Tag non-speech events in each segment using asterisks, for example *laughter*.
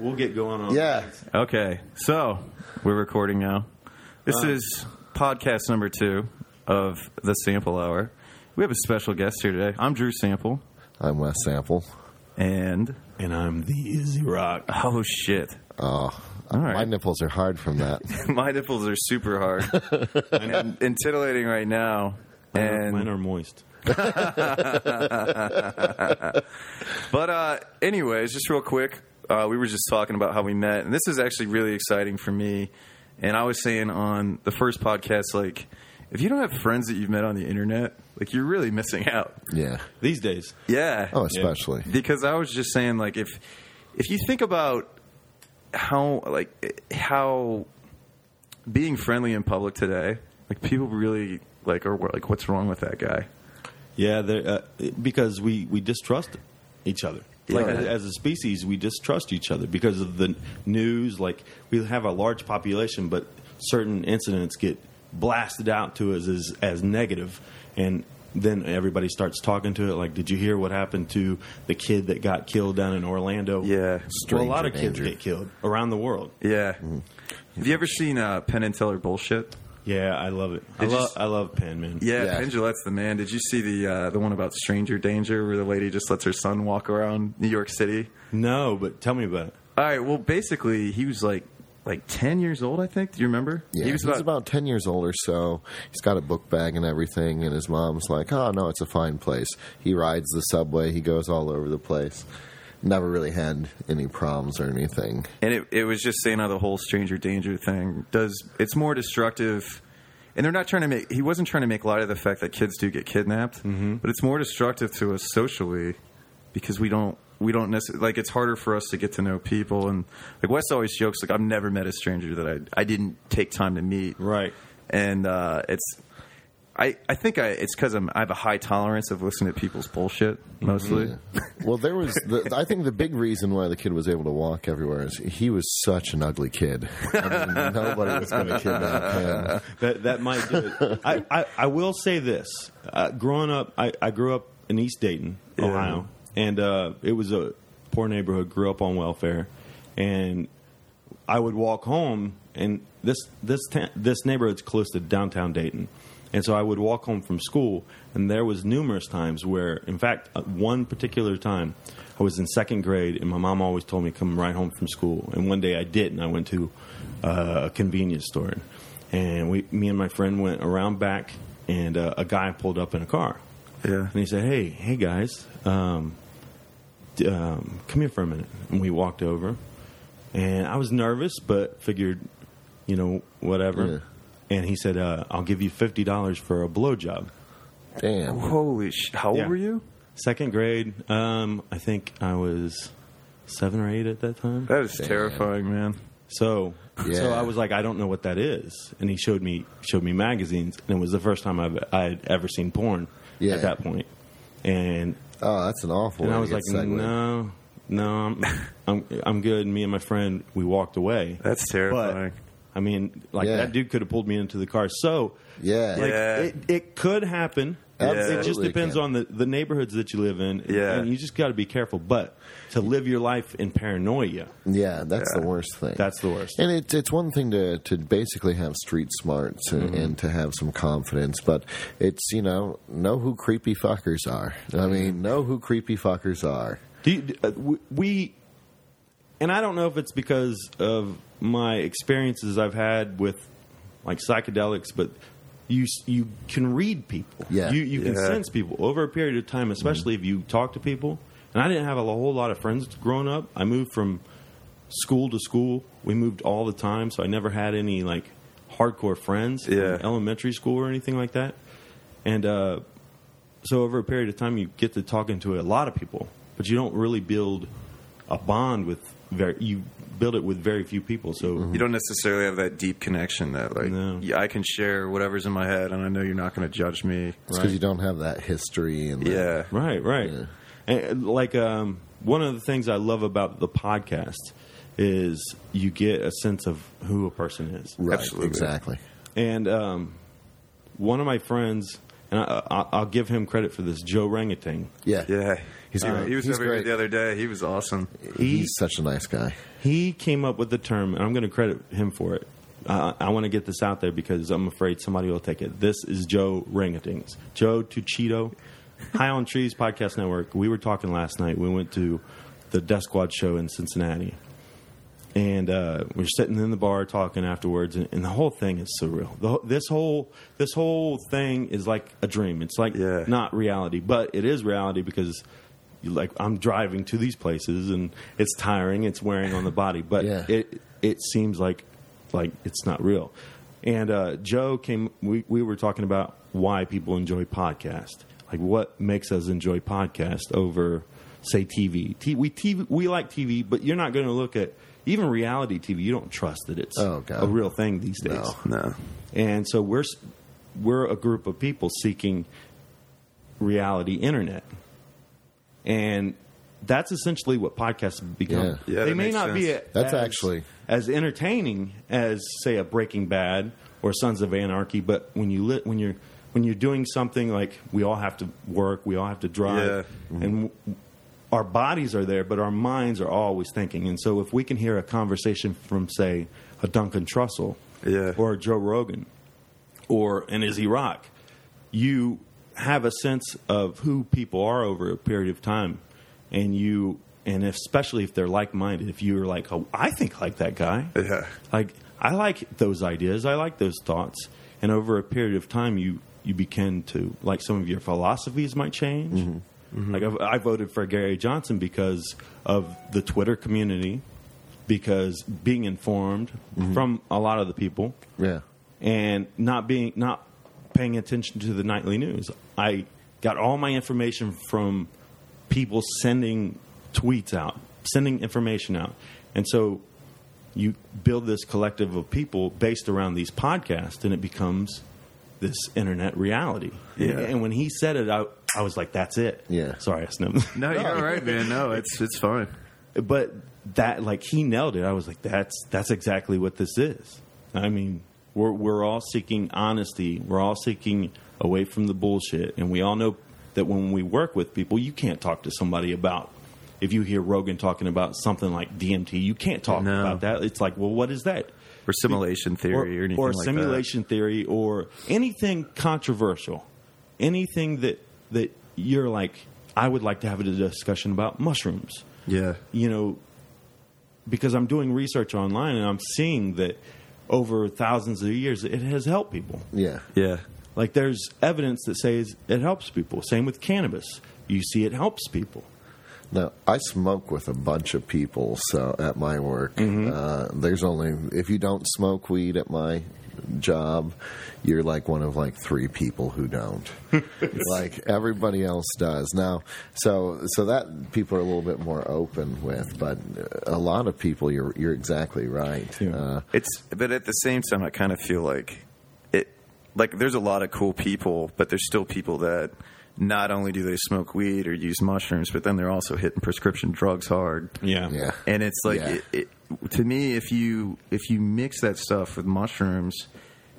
we'll get going on. Yeah. Okay, so we're recording now. This is podcast number two of the Sample Hour. We have a special guest here today. I'm Drew Sample, I'm Wes Sample. and And I'm the Izzy Rock. oh shit, Oh, All right. my nipples are hard from that. *laughs* my nipples are super hard *laughs* and, and titillating right now. And Mine are moist. *laughs* But uh, anyways, just real quick, uh, we were just talking about how we met, and this is actually really exciting for me. And I was saying on the first podcast, like, if you don't have friends that you've met on the internet, like, you're really missing out. Yeah. These days. Yeah. Oh, especially. because I was just saying, like, if if you think about how like how being friendly in public today, like, people really like are like, what's wrong with that guy? Yeah, uh, because we, we distrust each other. Like Yeah. as, a species, we distrust each other because of the news. Like we have a large population, but certain incidents get blasted out to us as as negative, and then everybody starts talking to it. Like, did you hear what happened to the kid that got killed down in Orlando? Yeah. well, a lot of kids danger. get killed around the world. Yeah. Have you ever seen uh, Penn and Teller bullshit? Yeah, I love it. I Did you love s- I love Penn, man. Yeah, Yeah. Penn Jillette's the man. Did you see the uh, the one about stranger danger where the lady just lets her son walk around New York City? No, but tell me about it. All right. Well, basically, he was like like ten years old. I think. Do you remember? Yeah, he was he's about 10 years old or so. He's got a book bag and everything, and his mom's like, oh, no, it's a fine place. He rides the subway, he goes all over the place. Never really had any problems or anything. and it, it was just saying how the whole stranger danger thing does it's more destructive and they're not trying to make he wasn't trying to make light of the fact that kids do get kidnapped Mm-hmm. but it's more destructive to us socially because we don't we don't necessarily like it's harder for us to get to know people and like wes always jokes like i've never met a stranger that i, I didn't take time to meet Right. and uh, it's I, I think I, it's because I have a high tolerance of listening to people's bullshit mostly. Well, there was, the, *laughs* I think the big reason why the kid was able to walk everywhere is he was such an ugly kid. *laughs* I mean, nobody was going to kidnap him. That that might do it. I, I, I will say this. Uh, growing up, I, I grew up in East Dayton, Yeah. Ohio, and uh, it was a poor neighborhood. Grew up on welfare, and I would walk home, and this this ta- this neighborhood's close to downtown Dayton, and so I would walk home from school, and there was numerous times where, in fact, one particular time, I was in second grade, and my mom always told me to come right home from school, and one day I did, and I went to uh, a convenience store, and we, me and my friend went around back, and uh, a guy pulled up in a car, Yeah. and he said, "Hey, hey guys, um, d- um, come here for a minute." And we walked over, and I was nervous, but figured, you know, whatever. And he said, uh, "I'll give you fifty dollars for a blowjob." Damn. Holy sh! How old Yeah. were you? Second grade, um, I think I was seven or eight at that time. That is Damn. terrifying, man. So, so Yeah. I was like, I don't know what that is, and he showed me showed me magazines, and it was the first time I've I had ever seen porn Yeah. at that point. point, and Oh, that's an awful and way I to was get like, segued. no, no, I'm, I'm I'm good. And me and my friend we walked away. That's terrifying. But I mean, like Yeah. that dude could have pulled me into the car. So Yeah. like Yeah. it, it could happen. Yeah. It just depends can. on the, the neighborhoods that you live in. Yeah. And you just got to be careful. But to live your life in paranoia, Yeah, that's Yeah. the worst thing. that's the worst. And it's it's one thing to to basically have street smarts and, and to have some confidence, but it's you know know who creepy fuckers are. I mean, know who creepy fuckers are. Do you, uh, we- we, and I don't know if it's because of my experiences I've had with like psychedelics, but you you can read people. Yeah. you you can sense people over a period of time, especially if you talk to people. And I didn't have a whole lot of friends growing up. I moved from school to school. We moved all the time, so I never had any like hardcore friends Yeah. in elementary school or anything like that. And uh, so over a period of time, you get to talking to a lot of people, but you don't really build a bond with very. You build it with very few people. So You don't necessarily have that deep connection that like No. yeah, I can share whatever's in my head, and I know you're not going to judge me. It's because you don't have that history and the- Yeah, Right, right. Yeah. And, like um, one of the things I love about the podcast is you get a sense of who a person is. right, Absolutely. exactly. And um, one of my friends, and I, I, I'll give him credit for this, Joe Rangating. Yeah, yeah, He's Uh, he was He's over here the other day. He was awesome. He's such a nice guy. He came up with the term, and I'm going to credit him for it. Uh, I want to get this out there because I'm afraid somebody will take it. This is Joe Rangatings. Joe Tuchito, High on Trees Podcast Network. We were talking last night. We went to the Death Squad show in Cincinnati. And uh, we we're sitting in the bar talking afterwards, and, and the whole thing is surreal. The, this whole this whole thing is like a dream. It's like Yeah. not reality, but it is reality because you like I'm driving to these places and it's tiring, it's wearing on the body, but Yeah. it it seems like like it's not real. And uh, Joe came. We we were talking about why people enjoy podcast, like what makes us enjoy podcast over say TV. T- we TV we like TV, but you're not going to look at even reality TV. You don't trust that it's Oh, a real thing these days. No. No. And so we're we're a group of people seeking reality internet, and that's essentially what podcasts have become. Yeah. Yeah, they may makes not be a- That's as, actually- as entertaining as say a Breaking Bad or Sons of Anarchy, but when you lit when you're when you're doing something like we all have to work, we all have to drive, and w- our bodies are there, but our minds are always thinking. And so, if we can hear a conversation from, say, a Duncan Trussell, Yeah. or a Joe Rogan, or an Izzy Rock, you have a sense of who people are over a period of time, and you, and especially if they're like-minded, if you're like, oh, I think like that guy, Yeah. like I like those ideas, I like those thoughts, and over a period of time, you you begin to like some of your philosophies might change. Mm-hmm. Mm-hmm. Like I've, I voted for Gary Johnson because of the Twitter community, because being informed mm-hmm. from a lot of the people, Yeah. and not being not paying attention to the nightly news. I got all my information from people sending tweets out, sending information out, and so you build this collective of people based around these podcasts, and it becomes this internet reality. Yeah. And when he said it, I, I was like, "That's it." Yeah. Sorry, I sniffed. No, you're all right, man. No, it's it's fine. but that like he nailed it. I was like, that's that's exactly what this is. I mean, we're we're all seeking honesty. We're all seeking away from the bullshit, and we all know that when we work with people, you can't talk to somebody about. If you hear Rogan talking about something like DMT, you can't talk No. about that. It's like, well, what is that? Or simulation theory or, anything or like simulation theory or anything controversial, anything that that you're like, I would like to have a discussion about mushrooms. Yeah. you know, because I'm doing research online and I'm seeing that over thousands of years it has helped people. Yeah. Yeah. Like there's evidence that says it helps people. Same with cannabis. You see it helps people. Now, I smoke with a bunch of people, so at my work, Mm-hmm. uh, there's only if you don't smoke weed at my job, you're like one of like three people who don't. *laughs* like everybody else does now. So, so that people are a little bit more open with, but a lot of people, you're you're exactly right. Yeah. Uh, It's but at the same time, I kind of feel like it. Like there's a lot of cool people, but there's still people that not only do they smoke weed or use mushrooms, but then they're also hitting prescription drugs hard. Yeah. yeah, And it's like Yeah. it, it, to me, if you if you mix that stuff with mushrooms,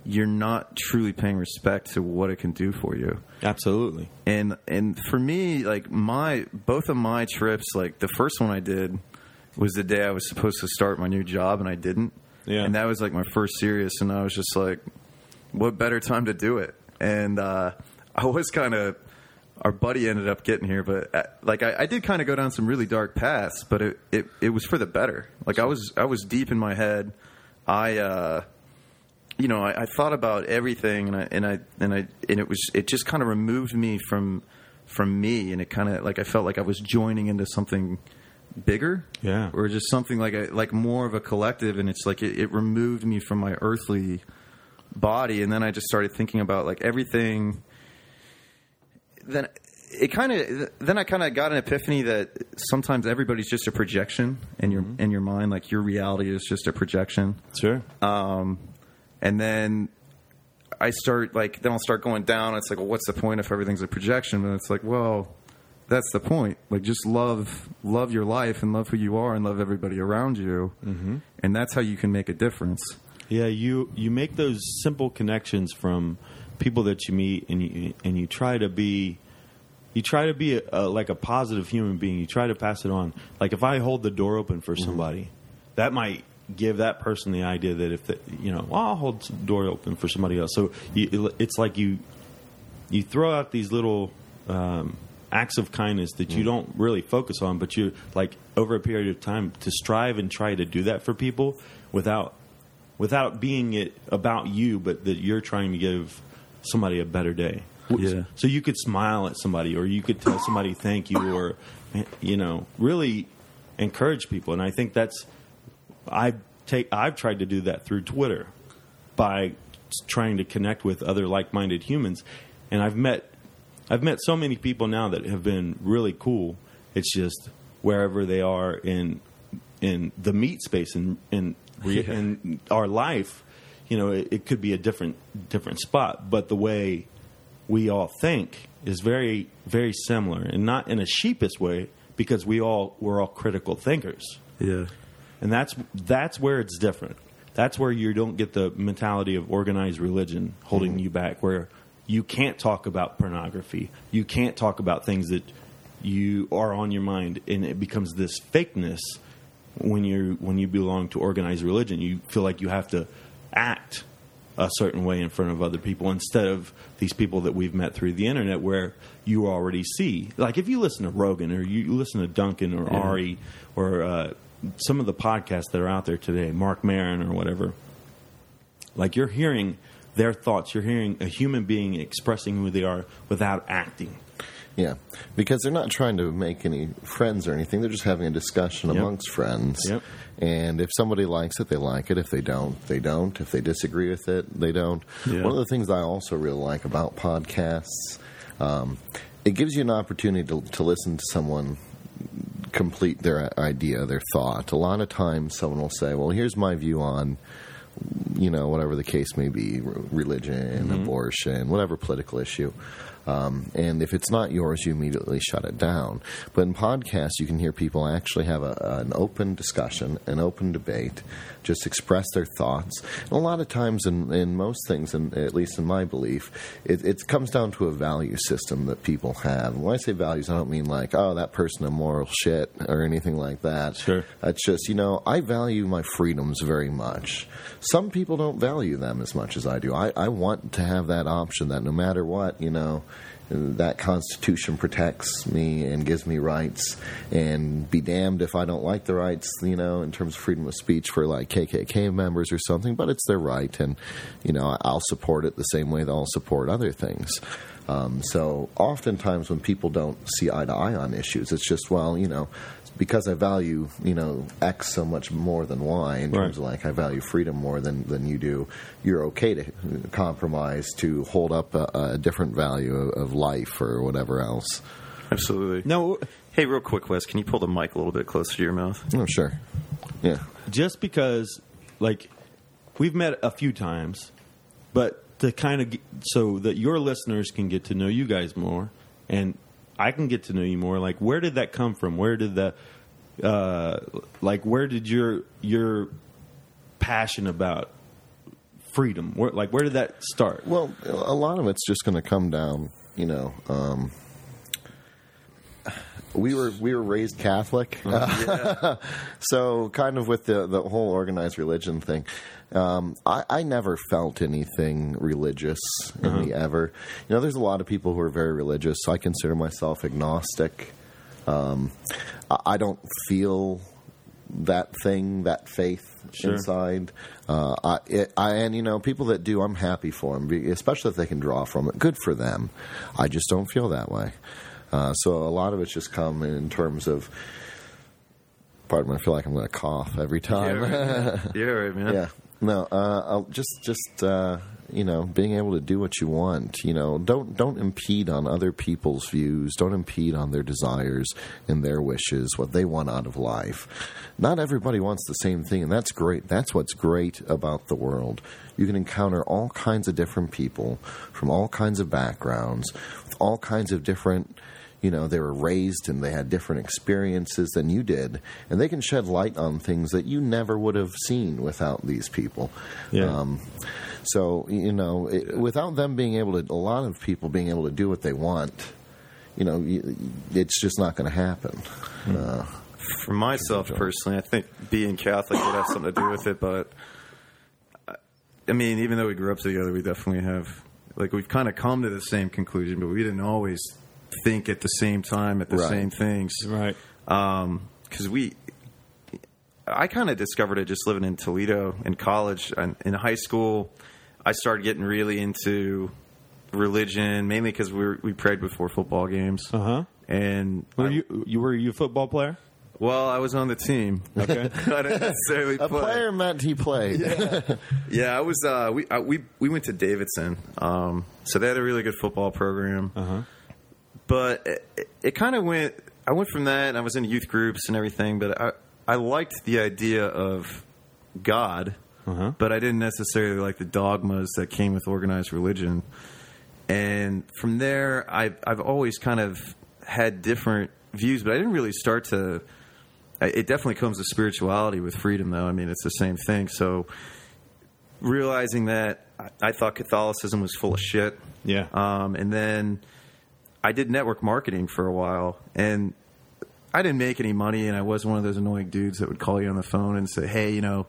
you're not truly paying respect to what it can do for you. Absolutely. and and for me like my both of my trips like the first one i did was the day i was supposed to start my new job and i didn't Yeah. and that was like my first serious and i was just like what better time to do it and uh i was kind of our buddy ended up getting here but uh, like i, I did kind of go down some really dark paths but it, it it was for the better like i was i was deep in my head i uh you know, I, I thought about everything, and I and I and I and it was it just kind of removed me from from me, and it kind of like I felt like I was joining into something bigger, Yeah. or just something like a like more of a collective, and it's like it, it removed me from my earthly body, and then I just started thinking about like everything. Then it kind of then I kind of got an epiphany that sometimes everybody's just a projection in your in your mind, like your reality is just a projection Sure. um, and then I start like then I'll start going down. It's like, well, what's the point if everything's a projection? And it's like, well, that's the point. Like, just love love your life and love who you are and love everybody around you, mm-hmm. and that's how you can make a difference. Yeah, you you make those simple connections from people that you meet, and you and you try to be you try to be a, a, like a positive human being. You try to pass it on. Like if I hold the door open for somebody, that might give that person the idea that if the, you know, well, I'll hold the door open for somebody else. So you, it's like you you throw out these little um, acts of kindness that you don't really focus on, but you like over a period of time to strive and try to do that for people without without being it about you, but that you're trying to give somebody a better day. Yeah. So you could smile at somebody, or you could tell somebody thank you, or eh, you know, really encourage people. And I think that's I take I've tried to do that through Twitter by trying to connect with other like-minded humans, and I've met I've met so many people now that have been really cool. It's just wherever they are in in the meat space in in, Yeah. in our life, you know, it, it could be a different different spot, but the way we all think is very very similar, and not in a sheepish way because we all we're all critical thinkers Yeah. and that's that's where it's different. That's where you don't get the mentality of organized religion holding mm-hmm. you back, where you can't talk about pornography, you can't talk about things that you are on your mind, and it becomes this fakeness when you when you belong to organized religion. You feel like you have to a certain way in front of other people instead of these people that we've met through the internet where you already see like if you listen to rogan or you listen to duncan or ari or uh, some of the podcasts that are out there today Marc Maron or whatever like you're hearing their thoughts you're hearing a human being expressing who they are without acting Yeah, because they're not trying to make any friends or anything. They're just having a discussion Yep. amongst friends. Yep. And if somebody likes it, they like it. If they don't, they don't. If they disagree with it, they don't. Yeah. One of the things I also really like about podcasts, um, it gives you an opportunity to, to listen to someone complete their idea, their thought. A lot of times, someone will say, "Well, here's my view on." you know, whatever the case may be, religion, abortion, whatever political issue. Um, and if it's not yours, you immediately shut it down. But in podcasts, you can hear people actually have a, an open discussion, an open debate, just express their thoughts. And a lot of times, in, in most things, and at least in my belief, it, it comes down to a value system that people have. When I say values, I don't mean like, oh, that person a moral shit or anything like that. Sure. That's just, you know, I value my freedoms very much. Some people don't value them as much as I do. I, I want to have that option that no matter what, you know, that Constitution protects me and gives me rights, and be damned if I don't like the rights, you know, in terms of freedom of speech for like KKK members or something, but it's their right, and, you know, I'll support it the same way they'll support other things. Um, so oftentimes when people don't see eye to eye on issues, it's just, well, you know, because I value, you know, X so much more than Y in terms of like I value freedom more than, than you do, you're okay to compromise to hold up a, a different value of, of life or whatever else. Absolutely. no Hey, real quick, Wes, can you pull the mic a little bit closer to your mouth? Oh, sure. Yeah. just because like we've met a few times but to kind of get, so that your listeners can get to know you guys more and i can get to know you more like where did that come from where did the uh like where did your your passion about freedom where like where did that start Well, a lot of it's just going to come down, you know. Um, we were we were raised Catholic, *laughs* so kind of with the the whole organized religion thing. Um, I, I never felt anything religious in me ever. You know, there's a lot of people who are very religious. I consider myself agnostic. Um, I, I don't feel that thing, that faith Sure. inside. Uh, I, it, I, and you know, people that do, I'm happy for them, especially if they can draw from it. Good for them. I just don't feel that way. Uh, so a lot of it's just come in terms of. Pardon me, I feel like I'm going to cough every time. *laughs* Yeah, right, man. Yeah. No, uh, I'll just just uh, you know, being able to do what you want. You know, don't don't impede on other people's views. Don't impede on their desires and their wishes, what they want out of life. Not everybody wants the same thing, and that's great. That's what's great about the world. You can encounter all kinds of different people from all kinds of backgrounds, with all kinds of different you know they were raised and they had different experiences than you did and they can shed light on things that you never would have seen without these people Yeah. um, so you know it, without them being able to a lot of people being able to do what they want you know, it's just not going to happen. Uh, For myself personally, I think being Catholic would have something to do with it. But I- I mean, even though we grew up together, we definitely have like we've kind of come to the same conclusion, but we didn't always think at the same time at the Right. same things. Right. because we i kind of discovered it just living in toledo in college and in high school i started getting really into religion mainly because we, were- we prayed before football games Uh huh. and Were I- you you were you a football player? well i was on the team Okay. *laughs* i didn't necessarily a play. player meant he played. yeah i was uh, we, I, we we went to davidson um, so they had a really good football program Uh huh. But it, it kind of went. I went from that, and I was in youth groups and everything. But I I liked the idea of God, Uh-huh. but I didn't necessarily like the dogmas that came with organized religion. And from there, I've I've always kind of had different views, but I didn't really start to. It definitely comes to spirituality with freedom, though. I mean, it's the same thing. So realizing that I, I thought Catholicism was full of shit. Yeah. Um, and then I did network marketing for a while, and I didn't make any money, and I was one of those annoying dudes that would call you on the phone and say, "Hey, you know,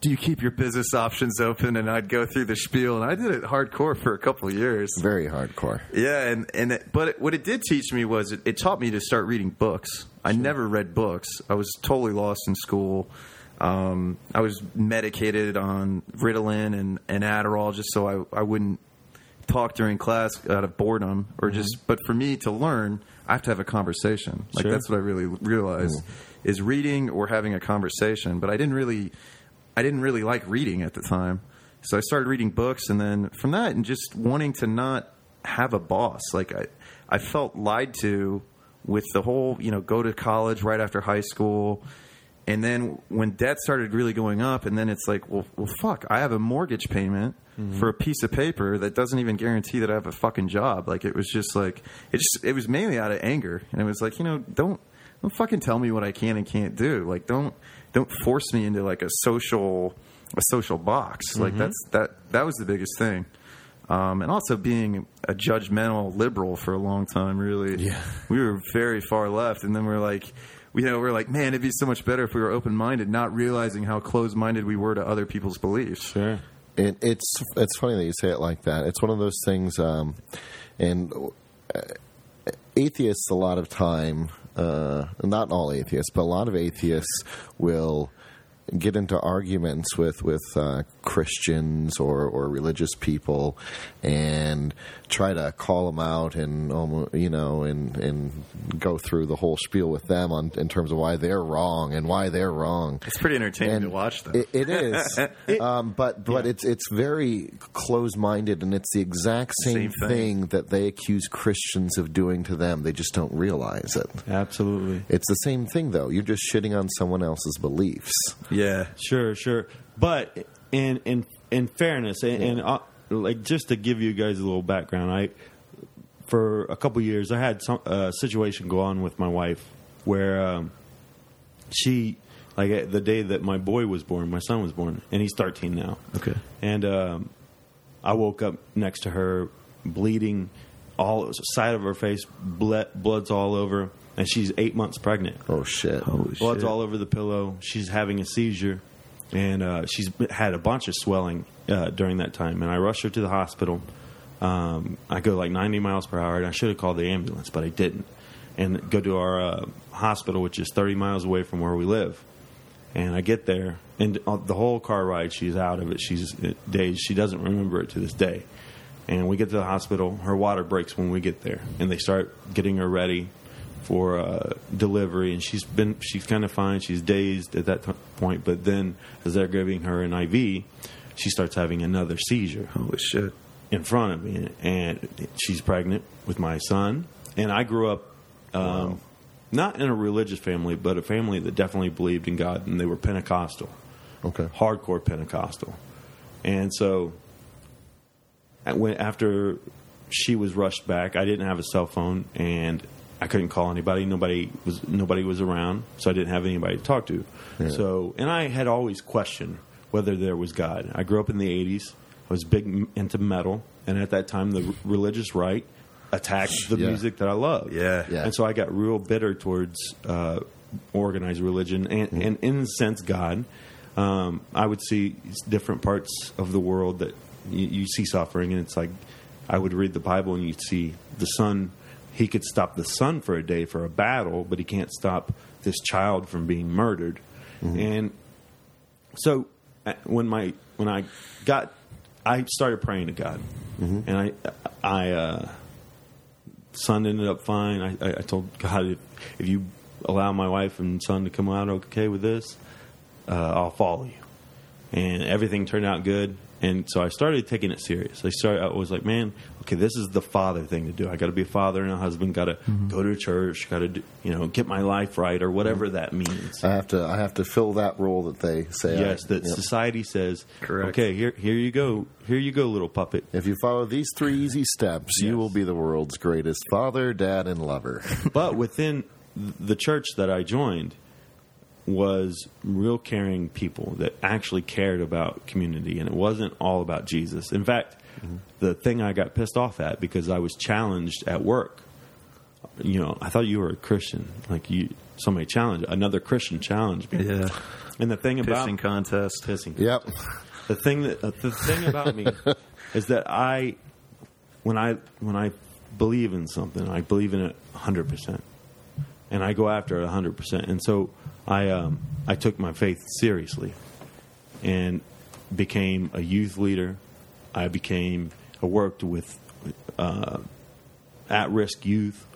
do you keep your business options open?" And I'd go through the spiel, and I did it hardcore for a couple of years. Very hardcore. Yeah, and and it, but it, what it did teach me was it, it taught me to start reading books. I never read books. I was totally lost in school. Um, I was medicated on Ritalin and, and Adderall just so I, I wouldn't talk during class out of boredom or mm-hmm. just. But for me to learn, I have to have a conversation. Like Sure. that's what I really realized mm-hmm. is reading or having a conversation. But I didn't really, I didn't really like reading at the time. So I started reading books, and then from that, and just wanting to not have a boss. Like I, I felt lied to with the whole, you know, go to college right after high school. And then when debt started really going up, and then it's like, well, well, fuck, I have a mortgage payment for a piece of paper that doesn't even guarantee that I have a fucking job. Like it was just like it just it was mainly out of anger, and it was like, you know, don't don't fucking tell me what I can and can't do. Like don't don't force me into like a social a social box. Like that's that that was the biggest thing. Um, and also being a judgmental liberal for a long time, really. Yeah. We were very far left, and then we're like, we, you know, we're like, man, it'd be so much better if we were open minded, not realizing how closed minded we were to other people's beliefs. Sure. It, it's it's funny that you say it like that. It's one of those things, um, and uh, atheists a lot of time, uh, not all atheists, but a lot of atheists will get into arguments with with uh, Christians or or religious people and try to call them out and you know and and go through the whole spiel with them on in terms of why they're wrong and why they're wrong. It's pretty entertaining to watch, though. It, it is, *laughs* *laughs* um, but but it's it's very closed minded, and it's the exact same, Same thing. thing. that they accuse Christians of doing to them. They just don't realize it. Absolutely. It's the same thing, though. You're just shitting on someone else's beliefs. yeah. Yeah, sure, sure. But in in in fairness, and, and uh, like just to give you guys a little background, I for a couple years I had some uh, situation go on with my wife where um, she like the day that my boy was born, my son was born, and he's 13 now. Okay. And um, I woke up next to her, bleeding, all side of her face, ble- blood's all over, and she's eight months pregnant. Oh shit! Holy Blood's shit. all over the pillow. She's having a seizure, and uh, she's had a bunch of swelling uh, during that time. And I rush her to the hospital. Um, I go like 90 miles per hour, and I should have called the ambulance, but I didn't. And go to our uh, hospital, which is 30 miles away from where we live. And I get there, and uh, the whole car ride, she's out of it. She's uh, dazed. She doesn't remember it to this day. And we get to the hospital. Her water breaks when we get there, and they start getting her ready for uh, delivery. And she's been she's kind of fine. She's dazed at that t- point, but then as they're giving her an IV, she starts having another seizure Holy shit. in front of me, and she's pregnant with my son. And I grew up um, not in a religious family, but a family that definitely believed in God, and they were Pentecostal, Okay. hardcore Pentecostal. And so, when after she was rushed back, I didn't have a cell phone, and I couldn't call anybody. Nobody was nobody was around, so I didn't have anybody to talk to. So, and I had always questioned whether there was God. I grew up in the '80s. I was big into metal, and at that time, the r- religious right attacked the Yeah. music that I love. Yeah. Yeah. And so I got real bitter towards uh, organized religion and, Mm-hmm. and, in a sense, God. Um, I would see different parts of the world that you, you see suffering, and it's like I would read the Bible and you'd see the sun. He could stop the sun for a day for a battle, but he can't stop this child from being murdered. And so uh, when my when I got, I started praying to God, and I I uh, son ended up fine. I, I, I told God if, if you allow my wife and son to come out okay with this, uh, I'll follow you. And everything turned out good. And so I started taking it serious. I started. I was like, man, okay, this is the father thing to do. I got to be a father and a husband. Got to mm-hmm. go to church. Got to, you know, get my life right or whatever mm-hmm. that means. I have to I have to fill that role that they say. yes, I, that yep. society says, Correct. okay, here, here you go, here you go, little puppet. If you follow these three easy steps, Yes. you will be the world's greatest father, dad, and lover. but within the church that I joined was real caring people that actually cared about community and it wasn't all about Jesus. In fact, the thing I got pissed off at because I was challenged at work. You know, I thought you were a Christian. Like you somebody challenged another Christian challenged me. Yeah. And the thing about Pissing contest. pissing yep. the thing that uh, the thing about me *laughs* is that I when I when I believe in something, I believe in it hundred percent, and I go after it hundred percent. And so I um, I took my faith seriously, and became a youth leader. I became I worked with uh, at risk youth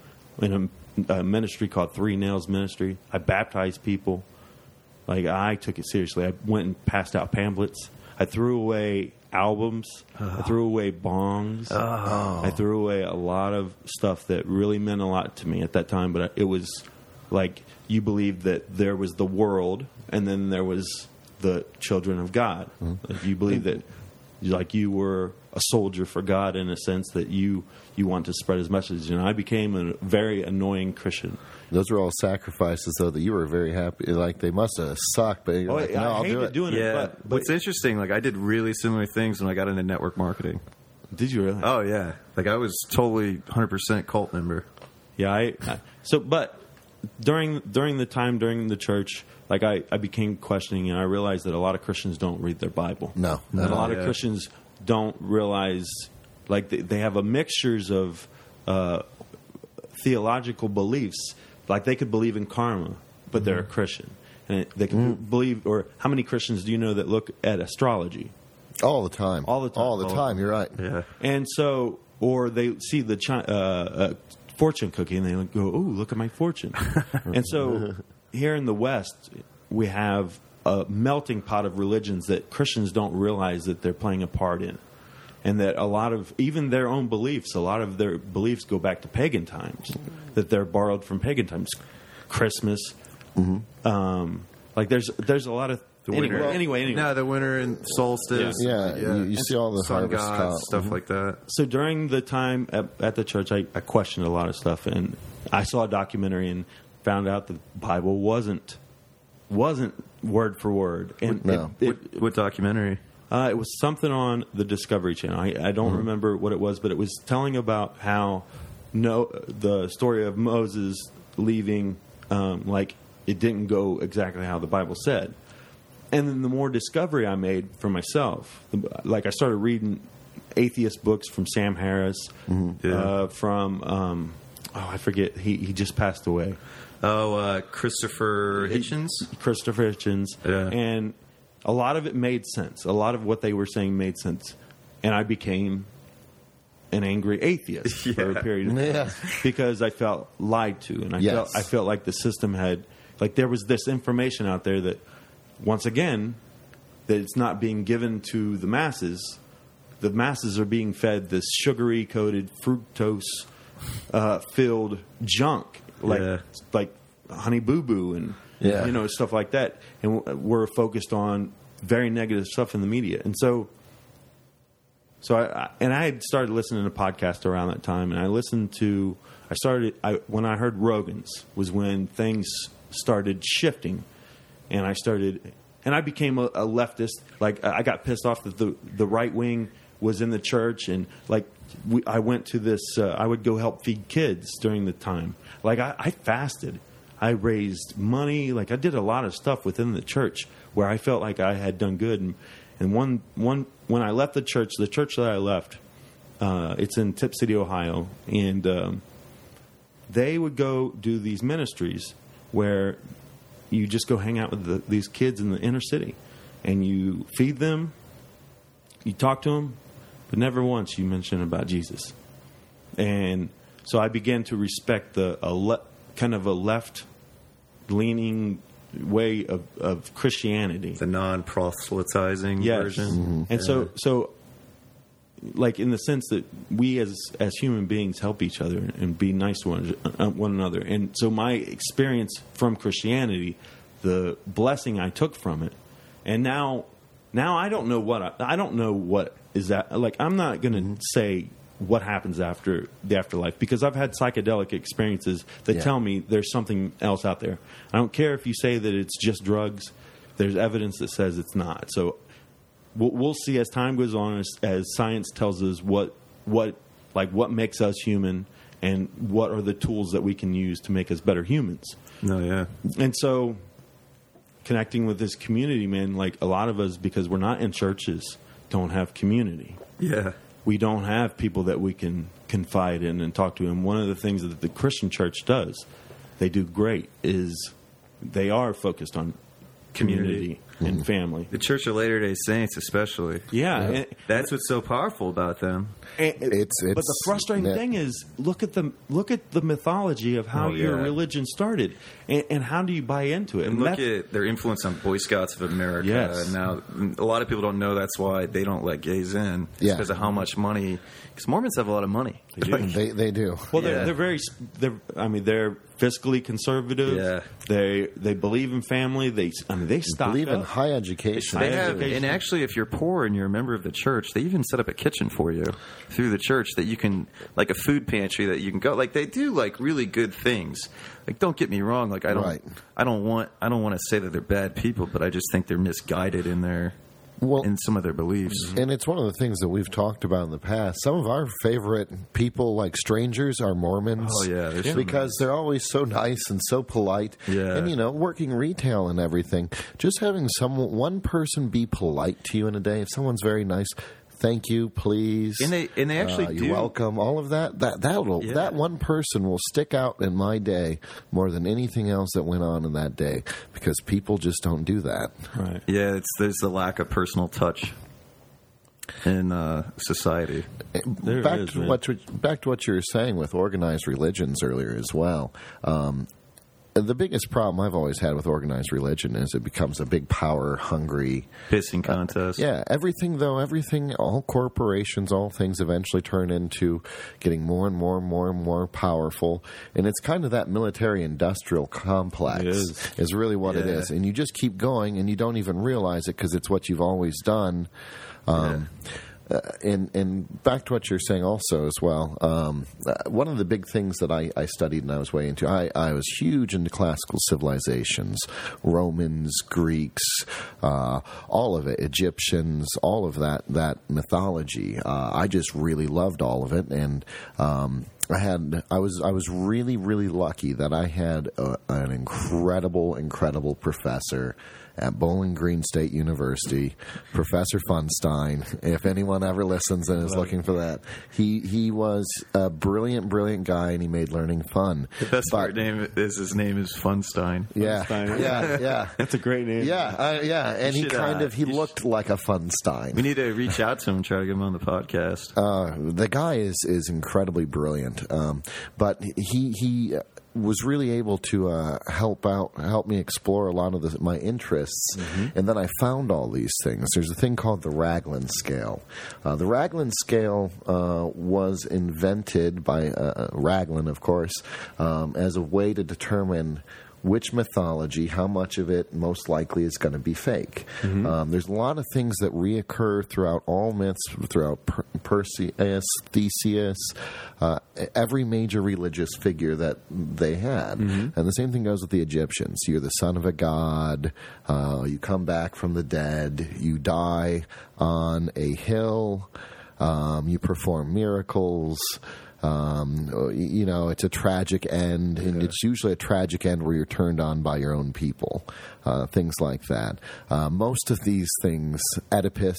in a, a ministry called Three Nails Ministry. I baptized people. Like I took it seriously. I went and passed out pamphlets. I threw away albums. I threw away bongs. I threw away a lot of stuff that really meant a lot to me at that time. But it was like you believed that there was the world, and then there was the children of God. Mm-hmm. Like you believe that, like you were a soldier for God in a sense that you you want to spread His message. And I became a very annoying Christian. Those were all sacrifices, though, that you were very happy. Like, they must have sucked, but you're Oh, like, I no, I'll hated do it. doing it. Yeah. But, but What's interesting, like I did really similar things when I got into network marketing. did you really? Oh yeah. Like I was totally 100% cult member. Yeah, I, I so but during during the time during the church, like I, I became questioning and I realized that a lot of Christians don't read their Bible. No, And a lot yeah. of Christians don't realize like they, they have a mixtures of uh, theological beliefs. Like they could believe in karma, but they're a Christian. And they could believe or how many Christians do you know that look at astrology? All the time. All the time. All the All- time. You're right. Yeah. And so, or they see the chi- uh, uh, fortune cookie and they go, "Oh, look at my fortune." *laughs* and so, here in the West, we have a melting pot of religions that Christians don't realize that they're playing a part in, and that a lot of even their own beliefs, a lot of their beliefs go back to pagan times, that they're borrowed from pagan times, Christmas. Um, like there's there's a lot of The anyway, winter. anyway anyway No, the winter and solstice. Yeah, you- you see all the sun harvest gods, count. stuff Mm-hmm. like that. so during the time at, at the church, I, I questioned a lot of stuff, and I saw a documentary and found out the Bible wasn't wasn't word for word, and No. it, What, it, what documentary? uh, it was something on the Discovery Channel. I, I don't remember what it was, but it was telling about how no the story of Moses leaving, um, like it didn't go exactly how the Bible said. And then the more discovery I made for myself, like I started reading atheist books from Sam Harris, Yeah. uh, from um, oh I forget he he just passed away. Oh, uh, Christopher Hitchens. Christopher Hitchens, Yeah. and a lot of it made sense. A lot of what they were saying made sense, and I became an angry atheist *laughs* for a period of time Yeah. because I felt lied to, and I Yes. felt I felt like the system had like there was this information out there that once again that it's not being given to the masses. The masses are being fed this sugary coated fructose uh, filled junk like Yeah. like honey boo boo and Yeah. you know stuff like that, and we're focused on very negative stuff in the media, and so. So I, I and I had started listening to podcasts around that time, and I listened to. I started I, when I heard Rogan's was when things started shifting, and I started and I became a, a leftist. Like I got pissed off that the the right wing was in the church and like we, I went to this. Uh, I would go help feed kids during the time. Like I, I fasted. I raised money. Like I did a lot of stuff within the church where I felt like I had done good. And, and one one when I left the church, the church that I left, uh, it's in Tipp City, Ohio, and um, they would go do these ministries where you just go hang out with the, these kids in the inner city, and you feed them, you talk to them, but never once you mention about Jesus. And so I began to respect the a le- kind of a left leaning way of, of Christianity. The non proselytizing Yes. version. Mm-hmm. And so so like in the sense that we as as human beings help each other and be nice to one, uh, one another. And so my experience from Christianity, the blessing I took from it, and now now I don't know what I, I don't know what is that like I'm not going to say what happens after the afterlife because I've had psychedelic experiences that Yeah. tell me there's something else out there. I don't care if you say that it's just drugs. There's evidence that says it's not. So we'll, we'll see as time goes on as, as science tells us what what like what makes us human and what are the tools that we can use to make us better humans No, yeah. and so connecting with this community man like a lot of us because we're not in churches don't have community Yeah. we don't have people that we can confide in and talk to and one of the things that the christian church does they do great is they are focused on community, mm-hmm. and family The Church of Latter day Saints, especially. yeah, and- That's what's so powerful about them. And- It's- but the frustrating yeah. thing is look at the look at the mythology of how Oh, your yeah. religion started, and, and how do you buy into it? And look at their influence on Boy Scouts of America. Yes. Now, a lot of people don't know that's why they don't let gays in. Yeah. because of how much money. Because Mormons have a lot of money. Like, *laughs* They they do. well, they're, Yeah. they're very they're I mean they're fiscally conservative. Yeah. they they believe in family. They I mean they stock Believe in up. high education. they High have, education. and actually, if you're poor and you're a member of the church, they even set up a kitchen for you through the church that you can, like a food pantry that you can go. Like they do, like really good things. Like don't get me wrong. Like I don't, Right. I don't want, I don't want to say that they're bad people, but I just think they're misguided in their, Well, in some of their beliefs. Mm-hmm. And it's one of the things that we've talked about in the past. Some of our favorite people, like strangers, are Mormons. Oh, yeah, because they're always so nice and so polite. Yeah. and you know, working retail and everything. Just having some one person be polite to you in a day. If someone's very nice, thank you, please, And they- and they actually uh, do- you're welcome. All of that that that will Yeah. that one person will stick out in my day more than anything else that went on in that day because people just don't do that. right. Yeah, it's there's the lack of personal touch in uh, society. There back is, to man. what back to what you were saying with organized religions earlier as well. Um, the biggest problem I've always had with organized religion is it becomes a big power hungry. Pissing contest. Yeah, everything though, everything, all corporations, all things eventually turn into getting more and more and more and more powerful, and it's kind of that military-industrial complex It is. is really what it Yeah. is, and you just keep going, and you don't even realize it because it's what you've always done. Um, uh, and and back to what you're saying also as well. Um, uh, one of the big things that I, I studied and I was way into, I, I was huge into classical civilizations, Romans, Greeks, uh, all of it, Egyptians, all of that that mythology. Uh, I just really loved all of it, and um, I had I was I was really really lucky that I had a, an incredible incredible professor at Bowling Green State University, Professor Funstein. If anyone ever listens and is looking for that, he he was a brilliant brilliant guy and he made learning fun. The best But- part name is his name is Funstein. Yeah, Funstein. yeah, yeah. *laughs* That's a great name. Yeah, uh, yeah, and he kind uh, of he you sh- looked like a Funstein. We need to reach out to him and try to get him on the podcast. Uh, the guy is is incredibly brilliant, um, but he he was really able to uh, help out, help me explore a lot of the, my interests, and then I found all these things. There's a thing called the Raglan scale. Uh, the Raglan scale uh, was invented by uh, Raglan, of course, um, as a way to determine which mythology, how much of it most likely is going to be fake. Um, there's a lot of things that reoccur throughout all myths, throughout per- Perseus, Theseus, uh, every major religious figure that they had. And the same thing goes with the Egyptians. You're the son of a god, uh, you come back from the dead, you die on a hill. Um, you perform miracles. Um, you know, it's a tragic end, and it's usually a tragic end where you're turned on by your own people. Uh, things like that. Uh, most of these things, Oedipus,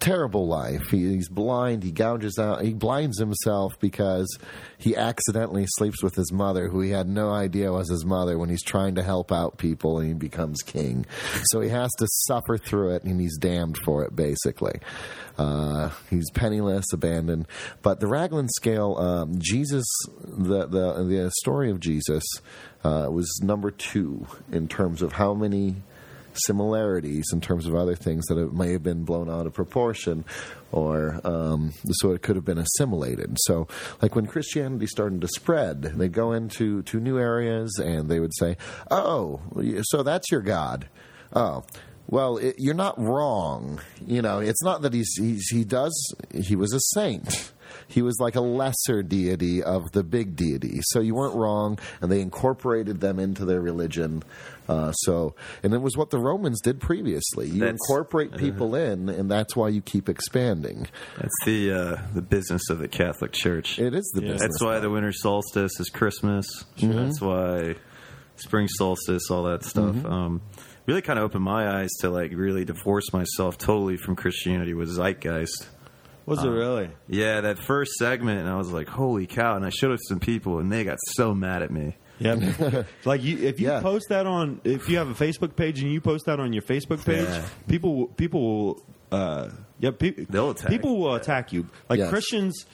terrible life. He, he's blind. He gouges out. He blinds himself because he accidentally sleeps with his mother, who he had no idea was his mother, when he's trying to help out people and he becomes king. So he has to suffer through it, and he's damned for it, basically. Uh, he's penniless, abandoned. But the Raglan scale, um, Jesus, the, the the story of Jesus uh, was number two in terms of how many similarities in terms of other things that it may have been blown out of proportion or um, so it could have been assimilated. So, like when Christianity started to spread, they'd go into to new areas and they would say, "Oh, so that's your God." Oh, well, it, you're not wrong. You know, it's not that he's, he's he does he was a saint. He was like a lesser deity of the big deity. So you weren't wrong, and they incorporated them into their religion. Uh, so, and it was what the Romans did previously. You That's- incorporate people in, and that's why you keep expanding. That's the uh, the business of the Catholic Church. It is the Yeah. business. That's why the winter solstice is Christmas. That's why spring solstice, all that stuff. Um, really kind of opened my eyes to like really divorce myself totally from Christianity with Zeitgeist. Was it really? Yeah, that first segment, and I was like, "Holy cow!" And I showed it to some people, and they got so mad at me. Yeah, *laughs* like you, if you Yeah. post that on, if you have a Facebook page and you post that on your Facebook page, Yeah. people will- people will, uh, yeah, pe- They'll attack. People will attack you. Like Yes. Christians,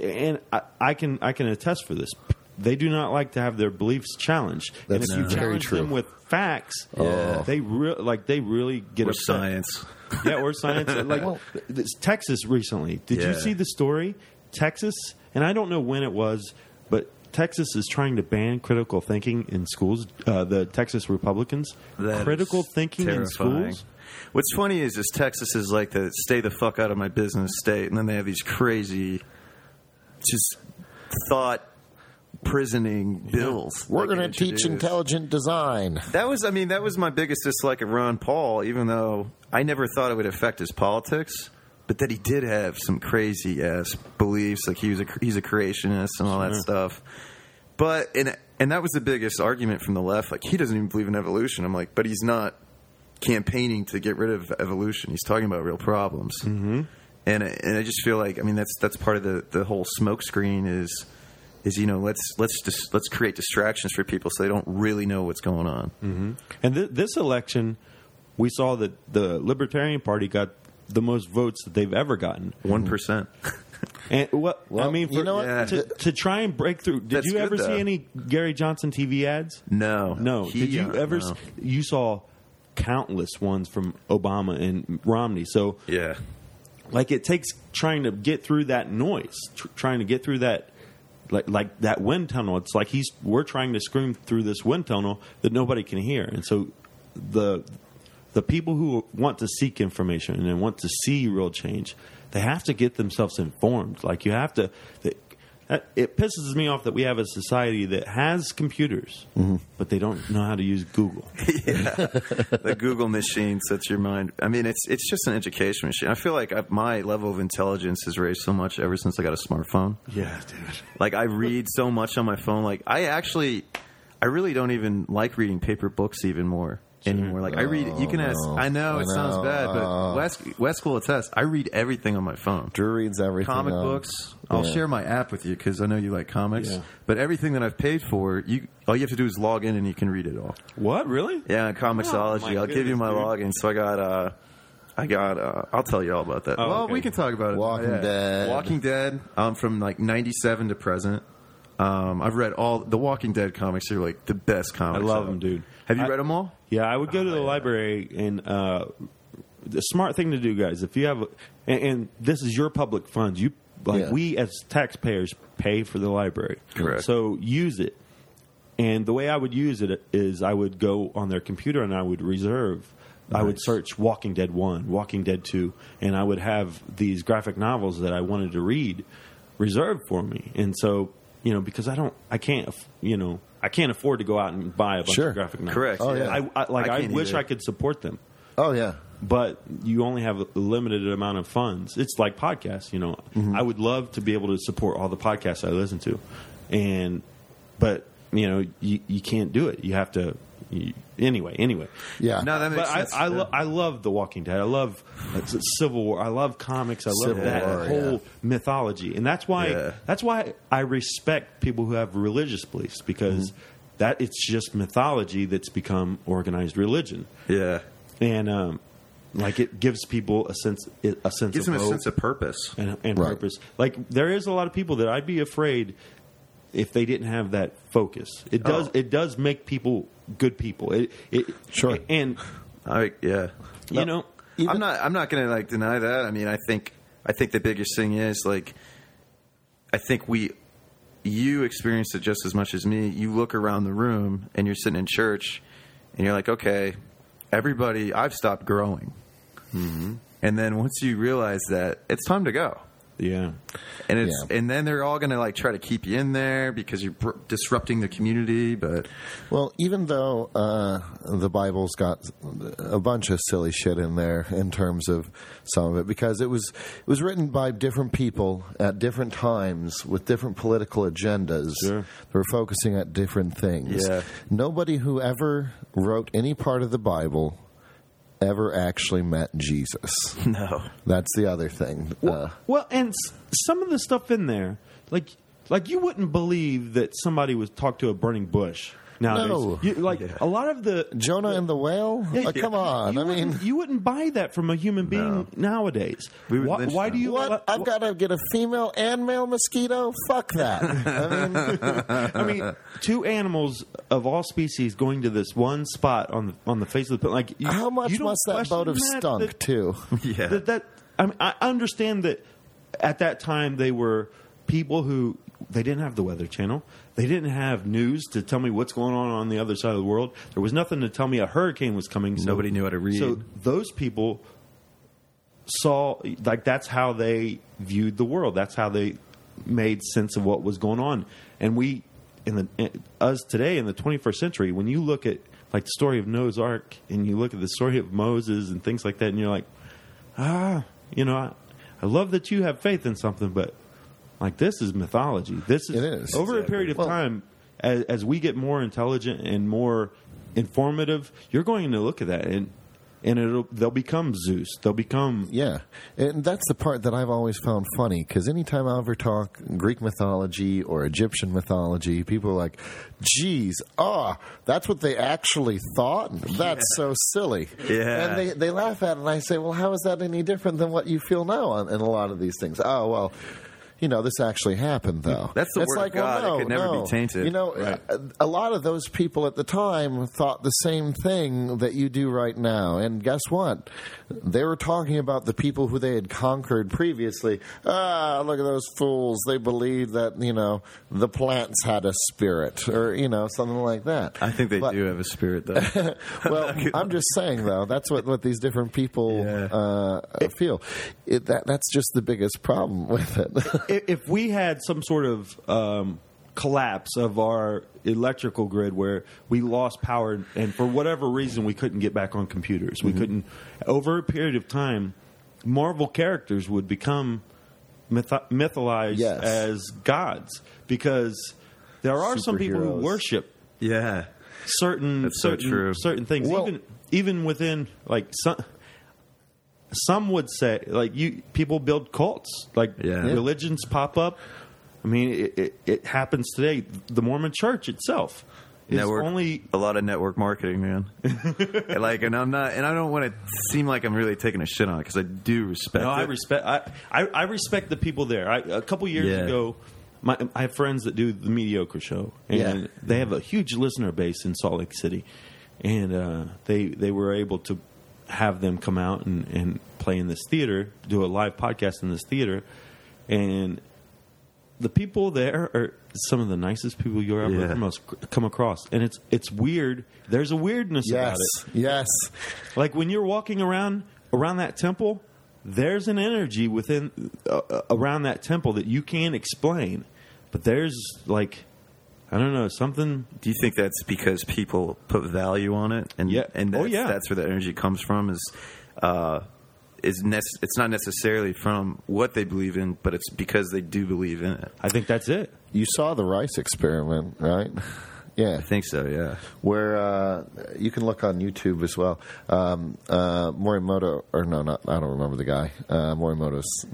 and I, I can I can attest for this. They do not like to have their beliefs challenged. That's and if you very challenge true. them with facts, Yeah. they re- like they really get Or upset. science. *laughs* Yeah, or science. Like this, Texas recently. Did you see the story? Texas, and I don't know when it was, but Texas is trying to ban critical thinking in schools. Uh, the Texas Republicans, That critical thinking in schools. What's funny is, is Texas is like the stay the fuck out of my business state, and then they have these crazy, just thought prisoning bills. We're they going to teach intelligent design. That was, I mean, that was my biggest dislike of Ron Paul. Even though I never thought it would affect his politics, but that he did have some crazy ass beliefs, like he was a he's a creationist and all that stuff. But and and that was the biggest argument from the left. Like he doesn't even believe in evolution. I'm like, but he's not campaigning to get rid of evolution. He's talking about real problems. Mm-hmm. And and I just feel like I mean that's that's part of the the whole smoke screen is is you know let's let's just let's create distractions for people so they don't really know what's going on. And th- this election, we saw that the Libertarian Party got the most votes that they've ever gotten. One percent. *laughs* And what I mean, for, you know what? Yeah. to, to try and break through. Did That's you ever though. see any Gary Johnson TV ads? No, No. He, Did you uh, ever? no. s You saw countless ones from Obama and Romney. So, Yeah, like, it takes trying to get through that noise, tr- trying to get through that. Like, like that wind tunnel. It's like he's we're trying to scream through this wind tunnel that nobody can hear, and so the the people who want to seek information and want to see real change, they have to get themselves informed. Like you have to. Uh, it pisses me off that we have a society that has computers, mm-hmm. but they don't know how to use Google. *laughs* the Google machine sets your mind. I mean, it's it's just an education machine. I feel like I, my level of intelligence has raised so much ever since I got a smartphone. Yeah, dude. Like I read so much on my phone. Like I actually, I really don't even like reading paper books even more anymore. Like I read. You can ask. no. I know it I sounds know. bad, but Uh. Wes Wes will attest. I read everything on my phone. Drew reads everything. comic on- books. I'll Yeah. share my app with you because I know you like comics. Yeah. But everything that I've paid for, you all you have to do is log in and you can read it all. What really? Yeah, Comixology. Oh, I'll give you my dude. login. So I got, uh, I got. Uh, I'll tell you all about that. Oh, well, okay. we can talk about it. Walking Dead. Walking Dead. Um, from like '97 to present. Um, I've read all the Walking Dead comics. They're like the best comics. I love them, dude. Have you I- read them all? Yeah, I would go to the library and uh, the smart thing to do, guys. If you have, and, and this is your public funds, you like Yeah. we as taxpayers pay for the library. Correct. So use it. And the way I would use it is I would go on their computer and I would reserve. I would search Walking Dead 1, Walking Dead 2, and I would have these graphic novels that I wanted to read reserved for me. And so, you know, because I don't, I can't, you know, I can't afford to go out and buy a bunch Sure. of graphic novels. Correct. Oh, yeah. I, I like I I, wish either. I could support them. Oh yeah. but you only have a limited amount of funds. It's like podcasts, you know. Mm-hmm. I would love to be able to support all the podcasts I listen to, and but you know you you can't do it. You have to. You, anyway, anyway. Yeah. No, that makes But I, sense. I, Yeah. lo- I love The Walking Dead. I love uh, Civil War. I love comics. I love Civil that War, whole yeah. mythology, and that's why Yeah. that's why I respect people who have religious beliefs because Mm-hmm. that it's just mythology that's become organized religion, yeah. and um, like it gives people a sense a sense Gives of them a hope sense of purpose. and, and Right. purpose. Like there is a lot of people that I'd be afraid if they didn't have that focus. It does Oh. it does make people good people. It, it Sure. and I, yeah. you know I'm not. I'm not going to like deny that. I mean, I think. I think the biggest thing is like. I think we, you experienced it just as much as me. You look around the room and you're sitting in church, and you're like, okay, everybody. I've stopped growing, Mm-hmm. and then once you realize that, it's time to go. Yeah. And it's Yeah. and then they're all going to like try to keep you in there because you're disrupting the community. But Well, even though uh, the Bible's got a bunch of silly shit in there in terms of some of it, because it was it was written by different people at different times with different political agendas. Sure. They were focusing at different things. Yeah. Nobody who ever wrote any part of the Bible ever actually met Jesus. *laughs* no, That's the other thing. Uh, Well, and s- some of the stuff in there, like like you wouldn't believe that somebody would talk to a burning bush nowadays. No. You, like a lot of the Jonah and the whale? Yeah, oh, Like, come on. You I mean, wouldn't- you wouldn't buy that from a human being nowadays. We would why, lynch why them. do you? what? I've got to get a female and male mosquito? Fuck that. I mean, *laughs* I mean, two animals of all species going to this one spot on the on the face of the planet. like. You, How much you don't must that question boat have stunk that- too? *laughs* yeah, That, that I mean, I understand that at that time they were people who they didn't have the Weather Channel. They didn't have news to tell me what's going on on the other side of the world. There was nothing to tell me a hurricane was coming. So, Nobody knew how to read. So those people saw like that's how they viewed the world. That's how they made sense of what was going on. And we in the in- us today in the 21st century, when you look at like the story of Noah's Ark and you look at the story of Moses and things like that, and you're like, ah, you know, I, I love that you have faith in something, but like this is mythology. This is, It is. over a period of Well- time. As, as we get more intelligent and more informative, you're going to look at that and and it'll they'll become Zeus. They'll become Yeah, and that's the part that I've always found funny because anytime I ever talk Greek mythology or Egyptian mythology, people are like, "Geez, ah, that's what they actually thought. That's so silly." Yeah. and they they laugh at it, and I say, "Well, how is that any different than what you feel now on, in a lot of these things?" Oh, well. You know, this actually happened, though. That's the it's word of like, well, God. It could never be tainted. You know, Right. a, a lot of those people at the time thought the same thing that you do right now. And guess what? They were talking about the people who they had conquered previously. Ah, look at those fools. They believed that, you know, the plants had a spirit or, you know, something like that. I think they But- do have a spirit though. *laughs* well, *laughs* I'm just saying though. That's what, what these different people Yeah. uh, feel. It, that that's just the biggest problem with it. *laughs* if, if we had some sort of um, collapse of our electrical grid where we lost power and for whatever reason we couldn't get back on computers, Mm-hmm. we couldn't. Over a period of time, Marvel characters would become myth- mythologized Yes. as gods because there are some people who worship yeah, certain That's so certain true. certain things Well- even even within like some some would say like you people build cults like Yeah. religions pop up i mean it, it, it happens today the mormon church itself is network. only a lot of network marketing, man. *laughs* Like, and I'm not, and I don't want to seem like I'm really taking a shit on it because I do respect. no i respect I, I i respect the people there I, a couple years Yeah. ago my, I have friends that do the mediocre show, and Yeah. they have a huge listener base in Salt Lake City, and uh, they they were able to have them come out and, and play in this theater, do a live podcast in this theater, and the people there are some of the nicest people you'll ever Yeah. come, come across, and it's it's weird. There's a weirdness about it. yes. Like when you're walking around around that temple, there's an energy within uh, uh, around that temple that you can't explain. But there's like I don't know something. Do you think that's because people put value on it, and Yeah. and Oh, that's, yeah. that's where the energy comes from? Is uh, is nec- it's not necessarily from what they believe in, but it's because they do believe in it. I think that's it. You saw the rice experiment, right? *laughs* Yeah, I think so. Yeah. where uh, you can look on YouTube as well. Um, uh, Morimoto, or no, not I don't remember the guy. Uh, Morimoto's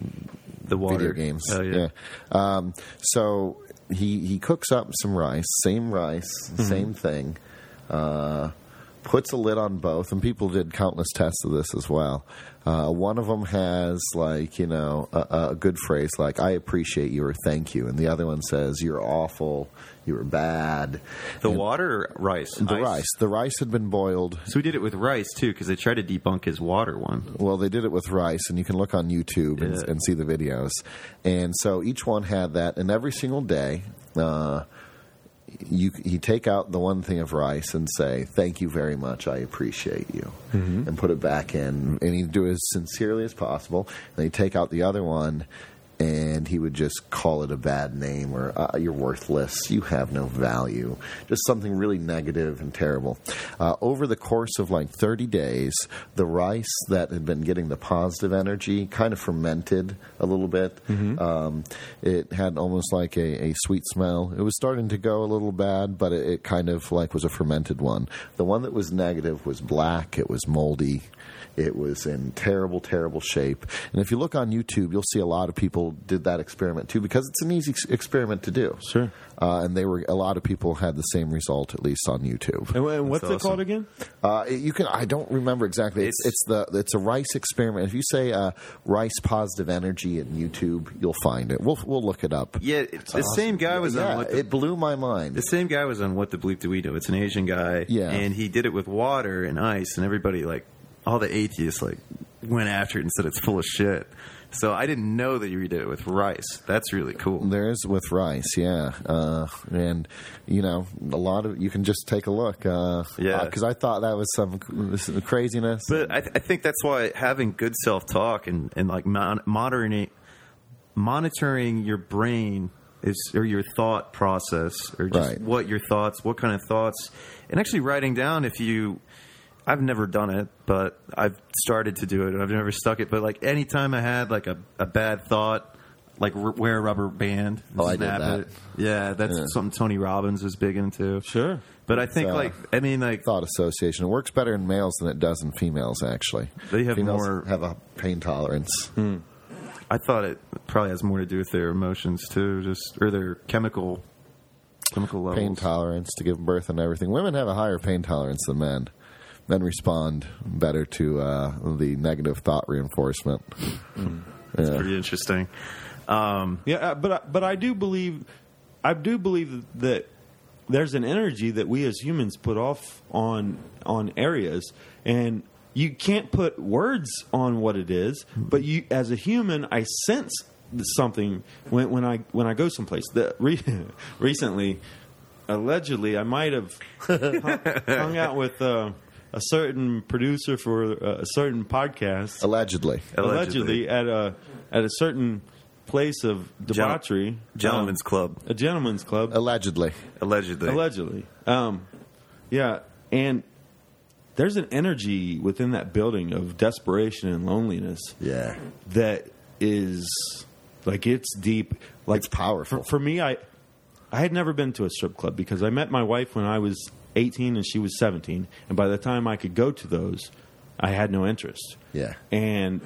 The water video games. Oh, yeah. Um, so he he cooks up some rice, same rice, Mm-hmm. same thing. Uh, puts a lid on both, and people did countless tests of this as well. Uh, one of them has like you know a, a good phrase like "I appreciate you" or "Thank you," and the other one says "You're awful," "You were bad." The And water, rice, the Ice? rice, the rice had been boiled. So we did it with rice too, because they tried to debunk his water one. Well, they did it with rice, and you can look on YouTube and, Yeah. and see the videos. And so each one had that, and every single day, uh, you you take out the one thing of rice and say, "Thank you very much, I appreciate you," and put it back in, and he'd do it as sincerely as possible. And he'd take out the other one. And he would just call it a bad name or uh, you're worthless, you have no value, just something really negative and terrible. Uh, over the course of like 30 days, the rice that had been getting the positive energy kind of fermented a little bit. Um, it had almost like a, a sweet smell. It was starting to go a little bad, but it, it kind of like was a fermented one. The one that was negative was black. It was moldy. It was in terrible, terrible shape. And if you look on YouTube, you'll see a lot of people did that experiment too because it's an easy ex- experiment to do. Sure. Uh, and they were a lot of people had the same result at least on YouTube. And, and what's That's it awesome. called again? Uh, it- you can I don't remember exactly. It's, it's It's- the it's a rice experiment. If you say uh, rice positive energy in YouTube, you'll find it. We'll we'll look it up. Yeah, it's, the same guy was yeah, on what the, it blew my mind. the same guy was on what the bleep do we do? It's an Asian guy, Yeah. and he did it with water and ice, and everybody like all the atheists like went after it and said it's full of shit. So I didn't know that you did it with rice. That's really cool. There is with rice, yeah, uh, and you know a lot of you can just take a look, uh, Yeah. because I thought that was some craziness. But I, th- I think that's why having good self talk and, and like mon- monitoring monitoring your brain is or your thought process or just Right. what your thoughts, what kind of thoughts, and actually writing down if you. I've never done it, but I've started to do it, and I've never stuck it. But like anytime I had like a, a bad thought, like r- wear a rubber band, and Oh, I did snap that. it. Yeah, that's Yeah. something Tony Robbins was big into. Sure. But I think uh, like I mean like thought association it works better in males than it does in females. Actually, They have females more- have a pain tolerance. I thought it probably has more to do with their emotions too, just or their chemical chemical levels. pain tolerance to give birth and everything. Women have a higher pain tolerance than men. Men respond better to uh, the negative thought reinforcement. It's pretty interesting. Um, Yeah, uh, but I- but I do believe, I do believe that there's an energy that we as humans put off on on areas, and you can't put words on what it is. But you, as a human, I sense something when when I when I go someplace. The, re, *laughs* recently, allegedly, I might have *laughs* hung, hung out with. Uh, a certain producer for uh, a certain podcast, Allegedly, allegedly, at a at a certain place of debauchery, gentlemen's um, club, a gentleman's club, allegedly. allegedly. allegedly. Um, yeah, and there's an energy within that building of desperation and loneliness Yeah, that is like it's deep. Like It's powerful. For, for me, I I had never been to a strip club because I met my wife when I was 18 and she was 17, and by the time I could go to those, I had no interest. yeah. And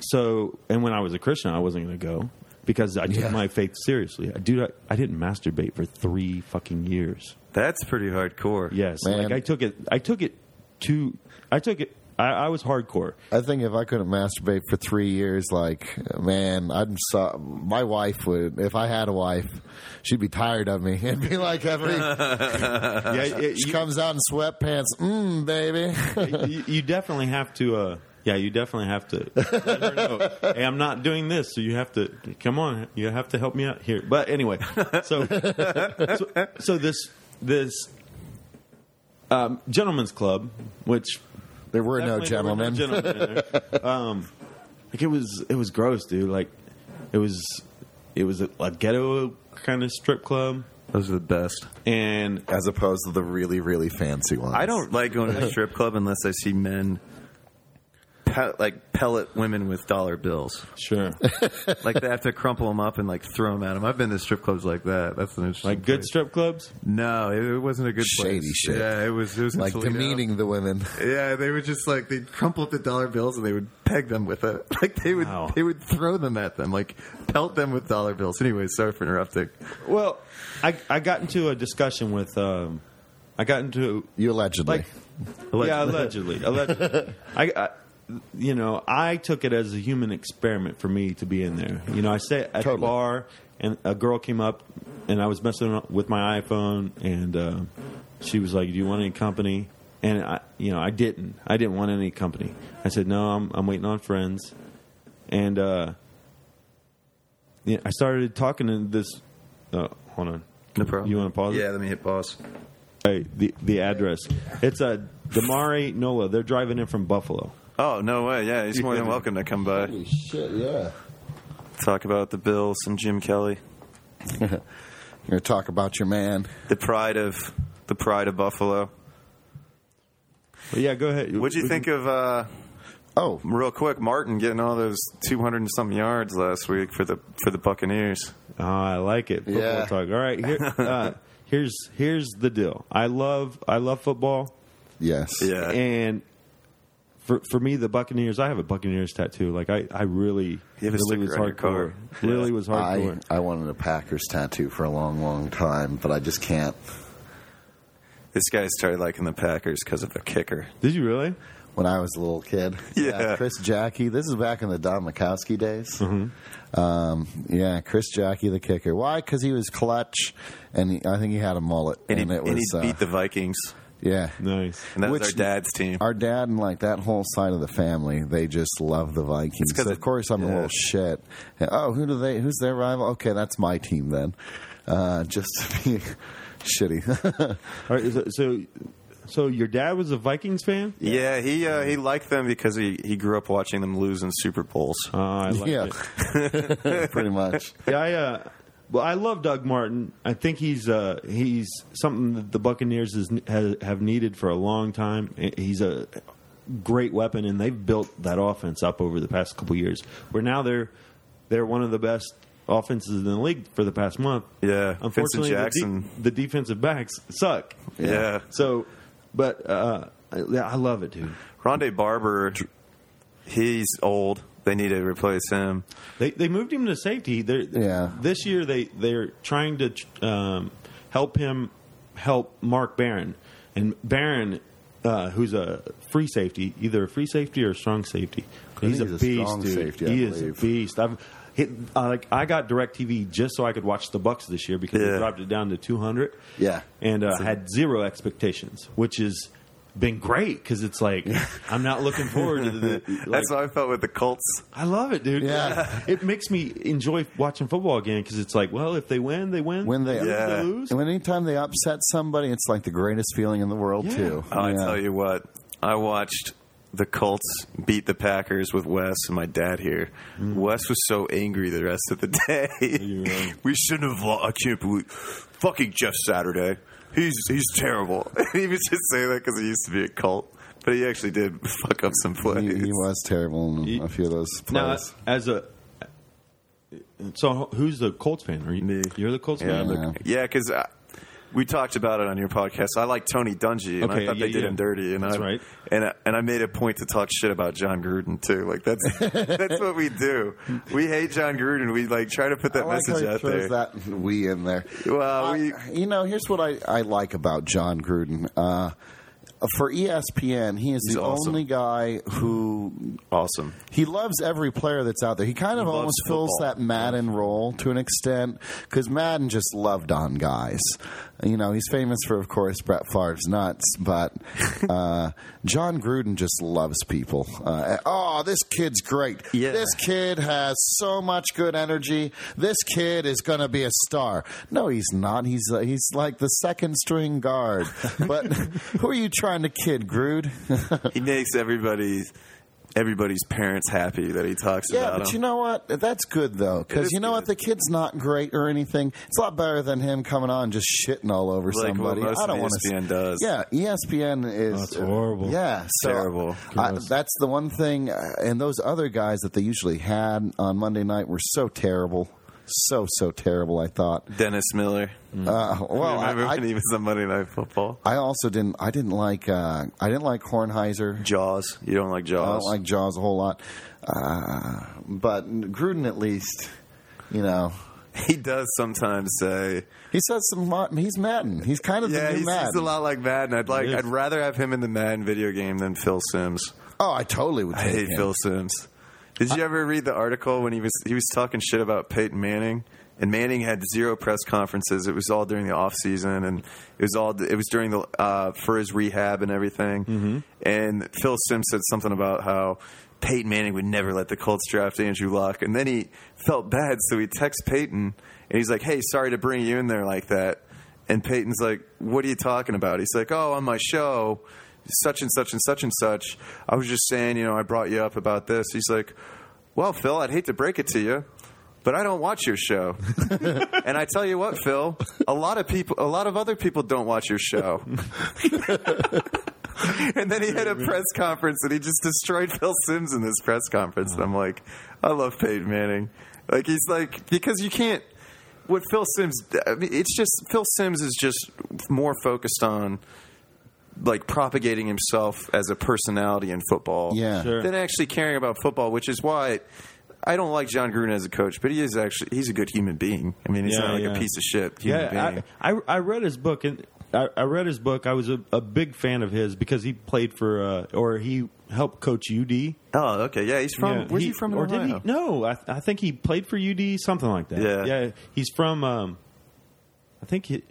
so, and when I was a Christian, I wasn't going to go because I took Yeah. my faith seriously. Dude, I, I didn't masturbate for three fucking years. That's pretty hardcore. Yes, Man. like I took it. I took it to. I took it. I, I was hardcore. I think if I couldn't masturbate for three years, like man, I'd so, my wife would. If I had a wife, she'd be tired of me *laughs* and be like every. *laughs* Yeah, it- she you, comes out in sweatpants, mm, baby. you, you definitely have to. Uh, yeah, you definitely have to let her know. Hey, I'm not doing this, so you have to come on. You have to help me out here. But anyway, so so, so this this um, gentleman's club, which there were no Definitely there were gentlemen. no gentlemen in there. um, like it was, it was gross, dude. Like it was, it was a, a ghetto kind of strip club. Those are the best. and As opposed to the really, really fancy ones. I don't like going to a strip club unless I see men pe- like pellet women with dollar bills. sure, *laughs* Like they have to crumple them up and like throw them at them. I've been to strip clubs like that. That's an interesting. Thing. Like good place. strip clubs. No, it, it wasn't a good Shady place. shit. Yeah, it was. It was like demeaning the women. *laughs* Yeah, they would just like they'd crumple up the dollar bills and they would peg them with it. *laughs* Like they would Wow. they would throw them at them, like pelt them with dollar bills. Anyway, sorry for interrupting. Well, I I got into a discussion with um, I got into You allegedly. like yeah allegedly allegedly I, I you know I took it as a human experiment for me to be in there. You know I sat at the bar and a girl came up and I was messing with my iPhone and uh, she was like, "Do you want any company?" And I you know I didn't I didn't want any company. I said, "No, I'm I'm waiting on friends." And uh, yeah, I started talking to this. Uh, hold on. No problem. You want to pause? it? Yeah, let me hit pause. Hey, the the address. It's a Damari Nola. They're driving in from Buffalo. Oh no way! Yeah, he's more than welcome to come by. Holy shit, yeah. Talk about the Bills and Jim Kelly, You're going to talk about your man. the pride of the pride of Buffalo. But yeah, go ahead. What'd you think of? uh Oh, Real quick, Martin getting all those two hundred and some yards last week for the for the Buccaneers. Oh, I like it. Football Yeah. talk. All right, here, *laughs* uh, here's here's the deal. I love I love football, yes. Yeah, and for for me, the Buccaneers. I have a Buccaneers tattoo. Like I, I really You have a really was sticker on your hardcore. car. Really was I, hardcore. I I wanted a Packers tattoo for a long, long time, but I just can't. this guy started liking the Packers because of their kicker. Did you really? When I was a little kid, *laughs* Yeah. Chris Jacke. This is back in the Don Majkowski days. Mm-hmm. Um, yeah, Chris Jacke, the kicker. Why? Because he was clutch, and he, I think he had a mullet, And, and, he, it and was he uh, beat the Vikings, yeah. Nice. and that was Which- our dad's team. Our dad and like that whole side of the family, they just love the Vikings. 'cause So of course, I'm a little shit. Oh, who do they? Who's their rival? Okay, that's my team then. Uh, just to be *laughs* shitty. *laughs* All right, so, so so your dad was a Vikings fan? Yeah, he uh, he liked them because he, he grew up watching them lose in Super Bowls. Uh, I like yeah, it. *laughs* pretty much. Yeah, I, uh, well, I love Doug Martin. I think he's uh, he's something that the Buccaneers is, has, have needed for a long time. He's a great weapon, and they've built that offense up over the past couple years. Where now they're they're one of the best offenses in the league for the past month. Yeah, unfortunately, the de- the, defensive backs suck. Yeah. So, but uh, I, I love it, dude. Rondé Barber, he's old. They need to replace him. They they moved him to safety. They're, Yeah. This year they they're trying to um, help him help Mark Barron and Barron, uh, who's a free safety, either a free safety or a strong safety. He's, think a he's a beast, strong dude. safety, I he is a beast. I've hit, uh, like I got Directv just so I could watch the Bucs this year because Yeah. they dropped it down to two hundred. Yeah. and uh, had zero expectations, which has been great because it's like I'm not looking forward to the. *laughs* Like, That's how I felt with the Colts. I love it, dude. Yeah. it makes me enjoy watching football again because it's like, well, if they win, they win. When they Lose, Yeah. they lose. And when anytime they upset somebody, it's like the greatest feeling in the world Yeah. too. Oh, I Yeah. tell you what, I watched the Colts beat the Packers with Wes and my dad here. Mm. Wes was so angry the rest of the *laughs* day. really? we shouldn't have. Lo- I can't believe fucking Jeff Saturday. He's he's terrible. *laughs* he was just saying that because he used to be a Colt, but he actually did *laughs* fuck up some plays. He, he was terrible in He- a few of those now, plays. as a so, who's the Colts fan? Are you? Me. You're the Colts Yeah, fan. Yeah. yeah, because uh, we talked about it on your podcast. I like Tony Dungy, and Okay, I thought yeah, they did yeah. him dirty. And That's I, right. And I, and I made a point to talk shit about Jon Gruden too. Like that's *laughs* that's what we do. We hate Jon Gruden. We like try to put that like message out there. that we in there. Well, I- we- you know, here's what I, I like about Jon Gruden. Uh, for ESPN, he is the awesome. only guy who Awesome. he loves every player that's out there. He kind of He almost fills football. that Madden role to an extent because Madden just loved on guys. You know, he's famous for, of course, Brett Favre's nuts, but *laughs* uh, Jon Gruden just loves people. Uh, oh, this kid's great. Yeah. This kid has so much good energy. This kid is going to be a star. No, he's not. He's uh, he's like the second string guard. *laughs* But *laughs* who are you trying to kid, Grude? He makes everybody everybody's parents happy that he talks Yeah, about but him. you know what? That's good though, because you know what? The kid's not great or anything. It's a lot better than him coming on just shitting all over Like what somebody. most I don't want to. ESPN does. Yeah, ESPN is That's horrible. Yeah, so Terrible. I, that's the one thing. uh, And those other guys that they usually had on Monday night were so terrible, so so terrible. I thought. Dennis Miller. Uh, well, I, Remember I, when he was on Monday Night Football? I also didn't. I didn't like. Uh, I didn't like Kornheiser. Jaws. You don't like Jaws. I don't like Jaws a whole lot, uh, but Gruden at least, you know, he does sometimes say, he says some. He's Madden. He's kind of "Yeah, the new he's, Madden. he's a lot like Madden." I'd like. I'd rather have him in the Madden video game than Phil Simms. Oh, I totally would I hate him. Phil Simms. Did you ever read the article when he was he was talking shit about Peyton Manning? And Manning had zero press conferences. It was all during the off season, and it was all it was during the uh, for his rehab and everything. Mm-hmm. And Phil Simms said something about how Peyton Manning would never let the Colts draft Andrew Luck, and then he felt bad, so he texts Peyton, and he's like, "Hey, sorry to bring you in there like that." And Peyton's like, "What are you talking about?" He's like, "Oh, on my show." Such and such and such and such. I was just saying, you know, I brought you up about this. He's like, well, Phil, I'd hate to break it to you, but I don't watch your show. *laughs* and I tell you what, Phil, a lot of people, a lot of other people don't watch your show. *laughs* and then he had a press conference and he just destroyed Phil Simms in this press conference. And I'm like, I love Peyton Manning. Like he's like because you can't. What Phil Simms, I mean, it's just Phil Simms is just more focused on like propagating himself as a personality in football Yeah. Sure. than actually caring about football, which is why I don't like Jon Gruden as a coach, but he is actually he's a good human being. I mean, he's Yeah, not like yeah. a piece of shit human Yeah, being. I, I I read his book and I, I read his book. I was a, a big fan of his because he played for uh, or he helped coach UD. oh, okay, yeah, he's from. Yeah, where's he, from? In or did he? No, I, I think he played for UD, something like that. Yeah. yeah. He's from. Um, I think he.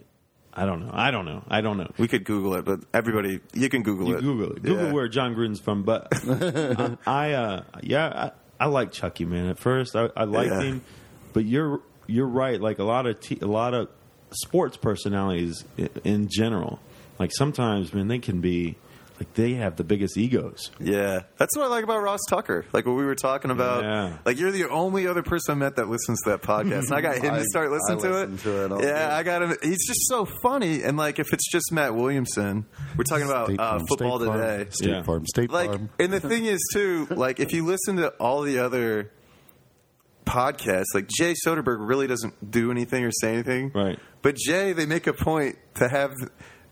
I don't know. I don't know. I don't know. We could Google it, but everybody, you can Google You it. Google it. Google Yeah. where Jon Gruden's from. But *laughs* I, I uh, yeah, I, I like Chucky man. At first, I, I liked Yeah. him, but you're you're right. Like a lot of te- a lot of sports personalities in, in general. Like sometimes, man, they can be like they have the biggest egos. Yeah, that's what I like about Ross Tucker. Like what we were talking about. Yeah. Like you're the only other person I met that listens to that podcast, and I got him *laughs* I- to start listening to it. to it yeah, day. I got him. He's just so funny, and like if it's just Matt Williamson, we're talking about uh, Farm, football State Farm, today. State Yeah. Farm, State like Farm. and the thing is too like if you listen to all the other podcasts like jay Soderberg really doesn't do anything or say anything Right. but jay they make a point to have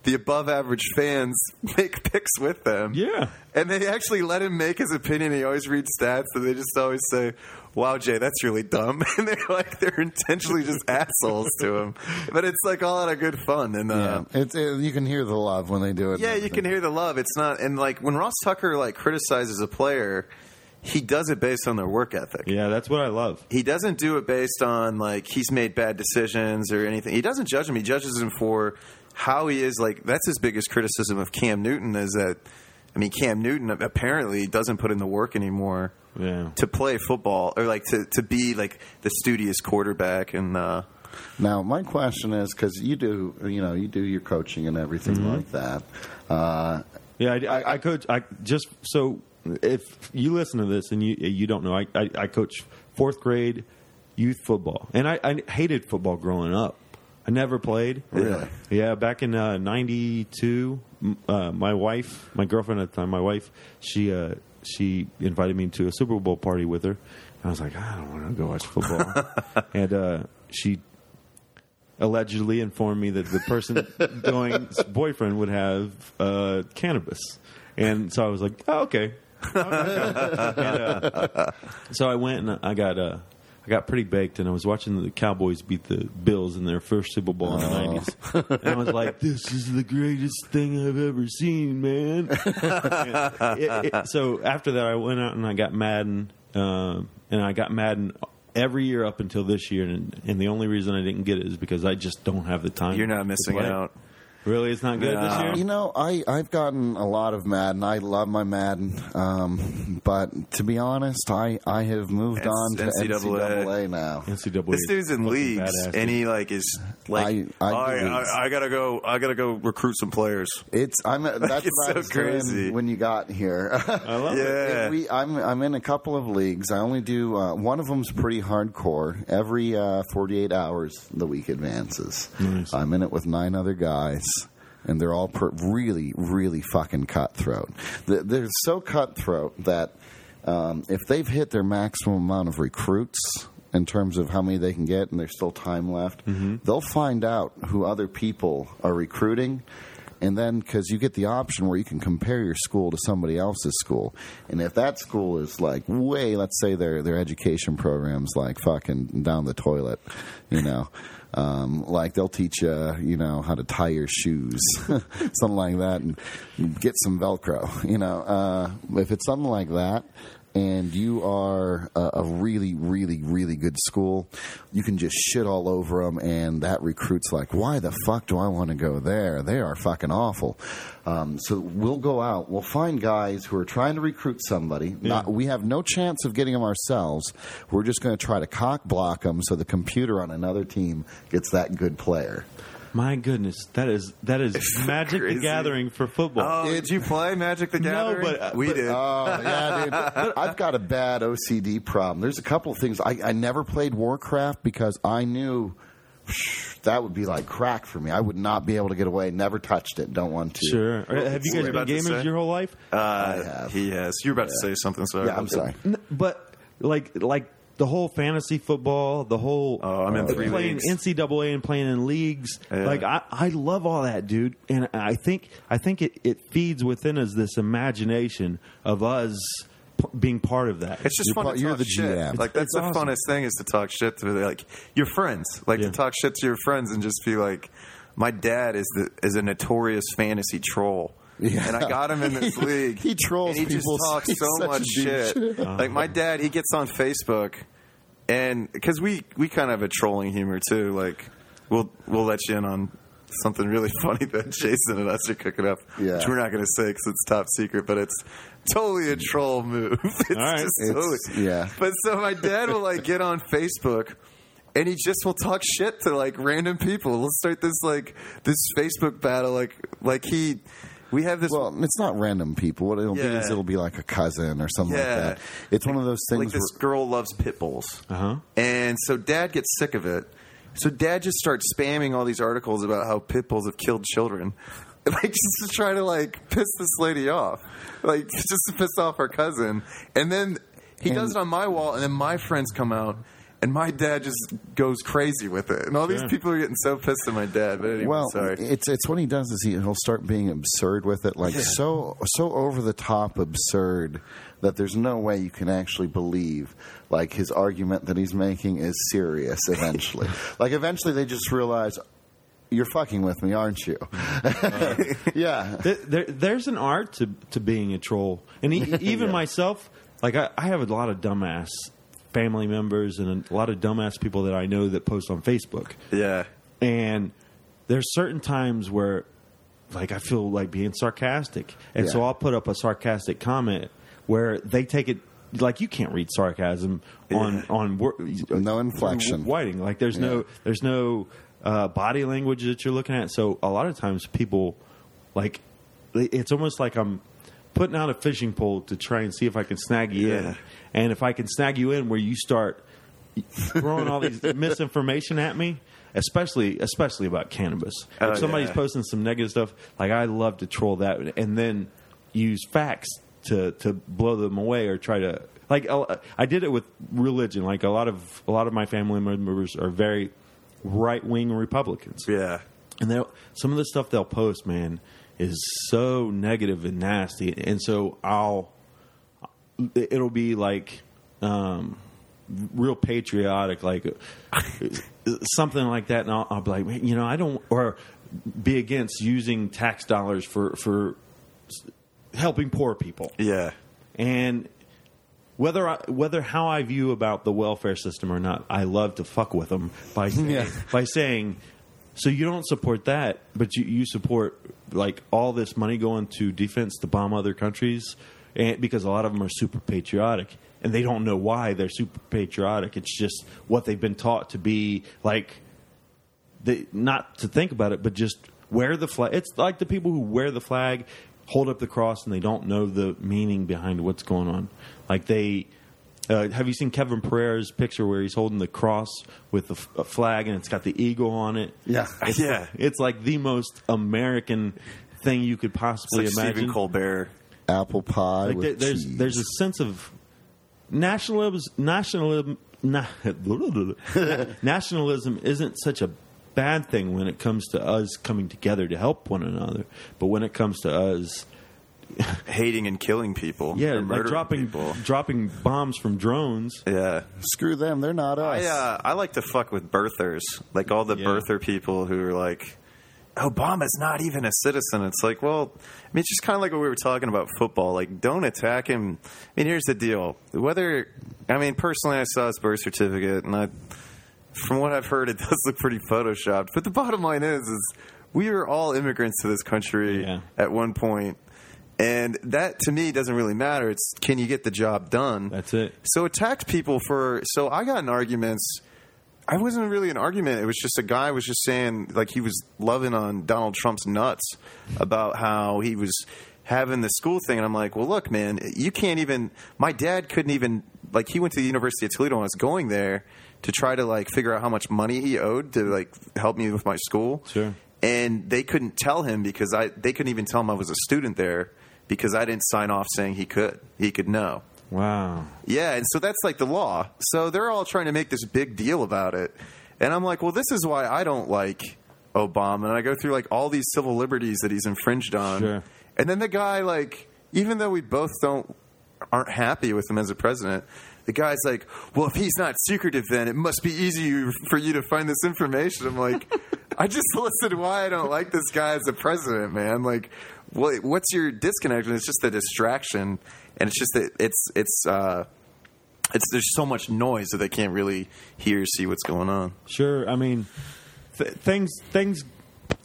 the above average fans *laughs* make picks with them Yeah. and they actually let him make his opinion he always reads stats and they just always say wow jay that's really dumb *laughs* and they're like they're intentionally just *laughs* assholes to him but it's like all out of good fun and uh, yeah, it's it, you can hear the love when they do it. yeah, you can hear the love. It's not, and like when Ross Tucker like criticizes a player, he does it based on their work ethic. Yeah, that's what I love. He doesn't do it based on like he's made bad decisions or anything. He doesn't judge him. He judges him for how he is. Like that's his biggest criticism of Cam Newton is that, I mean, Cam Newton apparently doesn't put in the work anymore Yeah. to play football or like to to be like the studious quarterback and. uh Now, my question is because you do, you know, you do your coaching and everything Mm-hmm. like that. Uh, Yeah, I, I, I coach. I just so if you listen to this and you you don't know, I I, I coach fourth grade youth football, and I, I hated football growing up. I never played. Really? Yeah, back in uh, '92, uh, my wife, my girlfriend at the time, my wife, she uh, she invited me to a Super Bowl party with her. And I was like, I don't want to go watch football, *laughs* and uh, she allegedly informed me that the person *laughs* going's boyfriend would have uh, cannabis, and so I was like, oh, okay. *laughs* And, uh, so I went and I got uh, I got pretty baked, and I was watching the Cowboys beat the Bills in their first Super Bowl in the nineties, *laughs* and I was like, "This is the greatest thing I've ever seen, man." *laughs* It- it- so after that, I went out and I got Madden, um, and I got Madden every year up until this year, and, and the only reason I didn't get it is because I just don't have the time. You're not missing out. Really, it's not good No. this year. You know, I I've gotten a lot of Madden. I love my Madden, um, but to be honest, I I have moved It's on to NCAA. NCAA now. NCAA. This dude's in fucking leagues, badass, and he like is like, I- I "Oh, I, leagues. I, I gotta go, I gotta go recruit some players. It's I'm *laughs* that's it's what I so was doing crazy. when you got here. *laughs* I love it. Yeah, We, I'm I'm in a couple of leagues. I only do uh, one of them's pretty hardcore. Every uh, 48 hours, the week advances. Nice. I'm in it with nine other guys, and they're all per- really, really fucking cutthroat. They- They're so cutthroat that um, if they've hit their maximum amount of recruits. In terms of how many they can get, and there's still time left, they'll find out who other people are recruiting, and then because you get the option where you can compare your school to somebody else's school, and if that school is like way, let's say their their education programs like fucking down the toilet, you know, um, like they'll teach you, you know, how to tie your shoes, *laughs* something like that, and get some Velcro, you know. Uh, if it's something like that, and you are a, a really, really, really good school, you can just shit all over them, and that recruit's like, why the fuck do I want to go there? They are fucking awful. Um, so we'll go out, we'll find guys who are trying to recruit somebody. Not, we have no chance of getting them ourselves. We're just going to try to cock block them so the computer on another team gets that good player. My goodness, that is that is Magic crazy. the Gathering for football. Oh, did you play Magic the Gathering? No, Gathering? but, uh, we but- did. Oh yeah, dude. *laughs* I've got a bad OCD problem. There's a couple of things. I, I never played Warcraft because I knew that would be like crack for me. I would not be able to get away. Never touched it. Don't want to. Sure. Have you guys been gamers your whole life? uh, have. he has. You're about to say something, so Yeah, I'm sorry. N- but like like the whole fantasy football, the whole Oh, I'm in uh, three playing leagues. NCAA and playing in leagues. Yeah. Like I, I love all that, dude. And I think I think it, it feeds within us this imagination of us p- being part of that. It's just You're fun part- to you're talk the shit. GM. Like that's It's the awesome. funnest thing is to talk shit to like your friends. Like Yeah. to talk shit to your friends and just be like, my dad is the is a notorious fantasy troll. Yeah. And I got him in this *laughs* league. He trolls and he people. just talks He's so much shit. Uh-huh. like my dad, he gets on Facebook, and because we we kind of have a trolling humor too. Like we'll we'll let you in on something really *laughs* funny that Jason and us are cooking up, Yeah. which we're not going to say because it's top secret, but it's totally a troll move. *laughs* it's right. just totally yeah. But so my dad will like get on Facebook. And he just will talk shit to like random people. We'll start this like this Facebook battle, like like he. We have this Well, it's not random people. What it'll be Yeah. is it'll be like a cousin or something like that. It's one of those things. like this girl loves pit bulls. Uh-huh. And so dad gets sick of it. So dad just starts spamming all these articles about how pit bulls have killed children. *laughs* Like just to try to like piss this lady off. Like *laughs* just to piss off her cousin. And then he And- does it on my wall and then my friends come out and my dad just goes crazy with it. And all these people are getting so pissed at my dad. But anyway, well, sorry. it's it's what he does is he, he'll start being absurd with it, like Yeah. so so over the top absurd that there's no way you can actually believe like his argument that he's making is serious. Eventually, *laughs* like eventually they just realize you're fucking with me, aren't you? Uh-huh. *laughs* yeah. There, there, there's an art to to being a troll, and e- *laughs* even myself, like I, I have a lot of dumbass family members and a lot of dumbass people that I know that post on Facebook, yeah. and there's certain times where, like, I feel like being sarcastic, and so I'll put up a sarcastic comment where they take it. Like you can't read sarcasm on Yeah. on wor- No inflection. Whiting. Like there's Yeah. no there's no uh, body language that you're looking at. So a lot of times people like it's almost like I'm putting out a fishing pole to try and see if I can snag you Yeah. in. And if I can snag you in where you start throwing all these *laughs* misinformation at me, especially especially about cannabis. Oh, if somebody's yeah. posting some negative stuff, like I love to troll that and then use facts to to blow them away or try to like I did it with religion. Like a lot of a lot of my family members are very right wing Republicans, Yeah. and some of the stuff they'll post, man, is so negative and nasty. And so I'll it'll be like um, real patriotic, like *laughs* something like that, and I'll, I'll be like, man, you know, I don't or be against using tax dollars for for helping poor people Yeah. and whether I, whether how I view about the welfare system or not, I love to fuck with them *laughs* by saying, Yeah. by saying So you don't support that, but you, you support like all this money going to defense to bomb other countries, and because a lot of them are super patriotic, and they don't know why they're super patriotic. It's just what they've been taught to be like. They, not to think about it, but just wear the flag. It's like the people who wear the flag, hold up the cross, and they don't know the meaning behind what's going on. Like they. Uh, have you seen Kevin Pereira's picture where he's holding the cross with the flag and it's got the eagle on it? Yeah. It's, Yeah. it's like the most American thing you could It's possibly like imagine. Stephen Colbert. Apple pie Like with there- there's cheese. there's a sense of nationalism. Nationalism. Na, *laughs* nationalism isn't such a bad thing when it comes to us coming together to help one another, but when it comes to us, *laughs* hating and killing people. yeah, or like dropping people. dropping bombs from drones. Yeah, Screw them, they're not us. I uh, I like to fuck with birthers, like all the Yeah. birther people who are like, Obama's not even a citizen. It's like, well, I mean, it's just kind of like what we were talking about football. Like, don't attack him. I mean, here's the deal: whether I mean, personally, I saw his birth certificate, and I, from what I've heard, it *laughs* does look pretty photoshopped. But the bottom line is, is we are all immigrants to this country Yeah. at one point. And that to me doesn't really matter. It's can you get the job done? That's it. So attacked people for. So I got in arguments. I wasn't really an argument. It was just a guy was just saying like he was loving on Donald Trump's nuts about how he was having the school thing, and I'm like, well, look, man, you can't even. My dad couldn't even like he went to the University of Toledo and I was going there to try to like figure out how much money he owed to like help me with my school. Sure. And they couldn't tell him because I they couldn't even tell him I was a student there because I didn't sign off saying he could. He could know. Wow. Yeah, and so that's like the law. So they're all trying to make this big deal about it. And I'm like, well, this is why I don't like Obama. And I go through like all these civil liberties that he's infringed on. Sure. And then the guy, like, even though we both don't aren't happy with him as a president, the guy's like, well, if he's not secretive, then it must be easy for you to find this information. I'm like, *laughs* I just *laughs* listed why I don't like this guy as a president, man. Like, what, what's your disconnect? And it's just a distraction, and it's just that it's it's uh, it's there's so much noise that they can't really hear or see what's going on. Sure. I mean, th- things things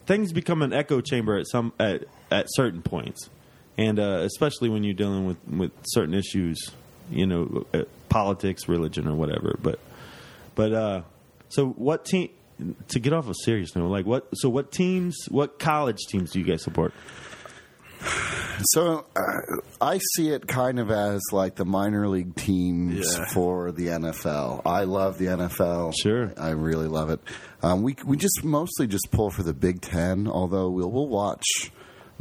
things become an echo chamber at some at at certain points, and uh, especially when you're dealing with with certain issues, you know, uh, politics, religion, or whatever. But but uh, so what team? To get off a serious note, like what? So what teams? What college teams do you guys support? So uh, I see it kind of as like the minor league teams Yeah. for the NFL. I love the NFL. Sure. I really love it. Um, we we just mostly just pull for the Big Ten, although we'll we'll watch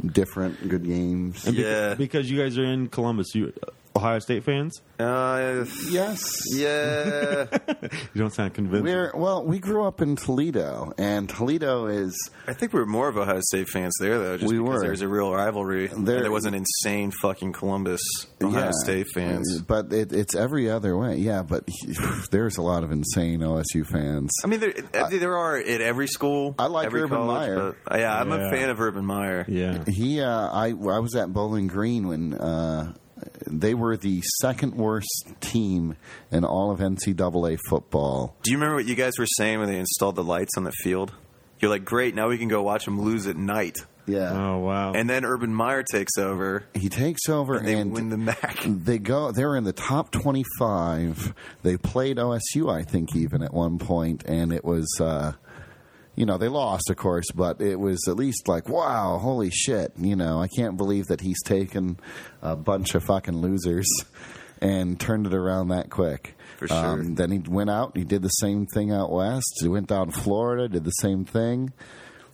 different good games. And beca- Yeah. because you guys are in Columbus, you Ohio State fans. Uh, Yes. yeah, *laughs* You don't sound convinced. We're well. We grew up in Toledo, and Toledo is I think we were more of Ohio State fans there though. Just We because were. There's a real rivalry. and There- there was an insane fucking Columbus Ohio yeah, State fans. but it, it's every other way. Yeah, but *sighs* there's a lot of insane OSU fans. I mean, there, there are at every school. I like every Urban college, Meyer. but- yeah, I'm Yeah. a fan of Urban Meyer. yeah. He, uh, I, I was at Bowling Green when uh, they were the second worst team in all of NCAA football. Do you remember what you guys were saying when they installed the lights on the field? You're like, great, now we can go watch them lose at night. Yeah, Oh wow. And then Urban Meyer takes over, he takes over and they and win the MAC. *laughs* they go. They're in the top twenty-five. They played OSU, I think, even at one point, and it was. Uh, you know, they lost, of course, but it was at least like, wow, holy shit. You know, I can't believe that he's taken a bunch of fucking losers and turned it around that quick. For sure. Um, then he went out, he did the same thing out west. He went down to Florida, did the same thing.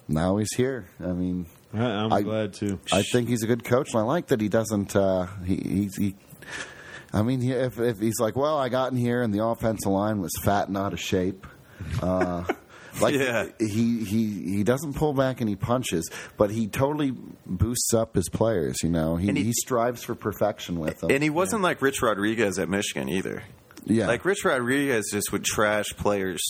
Now he's here. I mean, I, I'm I- glad to. I think he's a good coach, and I like that he doesn't. Uh, he, he's, he, I mean, if, if he's like, well, I got in here and the offensive line was fat and out of shape. Uh, like Yeah. he, he he doesn't pull back and he punches, but he totally boosts up his players. You know, he, he, he- strives for perfection with them. And he wasn't like Rich Rodriguez at Michigan either. yeah, Like Rich Rodriguez just would trash players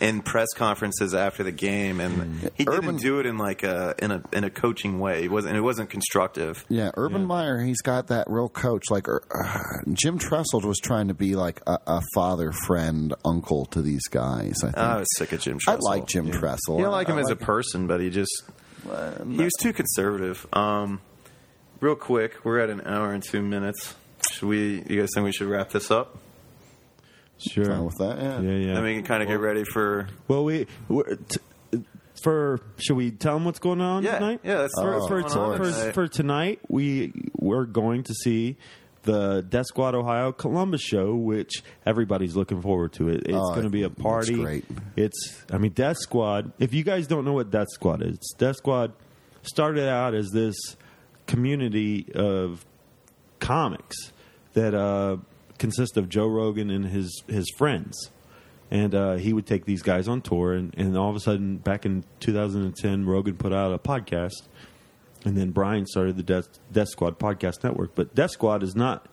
in press conferences after the game, and he Urban- didn't do it in like a in a in a coaching way. It wasn't it wasn't constructive. Yeah, Urban Yeah. Meyer, he's got that real coach. Like uh, Jim Tressel was trying to be like a, a father, friend, uncle to these guys. I think. I was sick of Jim. I like Jim Tressel. You don't like him I as a person, but he just he was too conservative. Um, real quick, we're at an hour and two minutes. Should we? You guys think we should wrap this up? Sure. Fine with that. Yeah. Yeah, yeah. Then we can kind of get ready for Well, we we're, t- for should we tell them what's going on Yeah, tonight? yeah, that's for what's for, going on for, tonight. for tonight. We we're going to see the Death Squad Ohio Columbus show, which everybody's looking forward to. It it's Oh, going to be a looks party. great. It's I mean Death Squad. If you guys don't know what Death Squad is, Death Squad started out as this community of comics that uh, consist of Joe Rogan and his his friends, and uh, he would take these guys on tour. And, and all of a sudden, back in 2010, Rogan put out a podcast, and then Brian started the Death, Death Squad podcast network. But Death Squad is not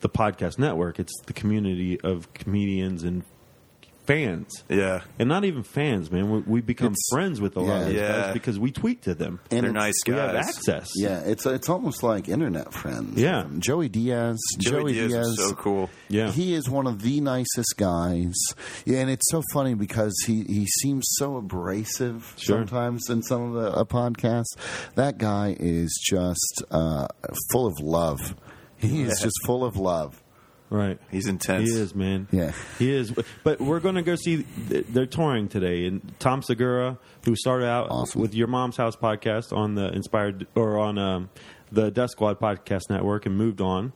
the podcast network; it's the community of comedians and fans. yeah. And not even fans, man. We, we become It's- friends with a lot of these Yeah. guys because we tweet to them. And They're it's- nice We guys. have access. Yeah, it's it's almost like internet friends. Yeah. Joey Diaz. Joey, Diaz, is so cool. Yeah. He is one of the nicest guys. Yeah, and it's so funny because he, he seems so abrasive Sure. sometimes in some of the uh, podcasts. That guy is just uh, full of love. He is Yeah. just full of love. Right. He's intense. He is, man. Yeah. He is. But we're going to go see, they're touring today. And Tom Segura, who started out Awesome. with Your Mom's House podcast on the Inspired, or on um, the Death Squad podcast network and moved on.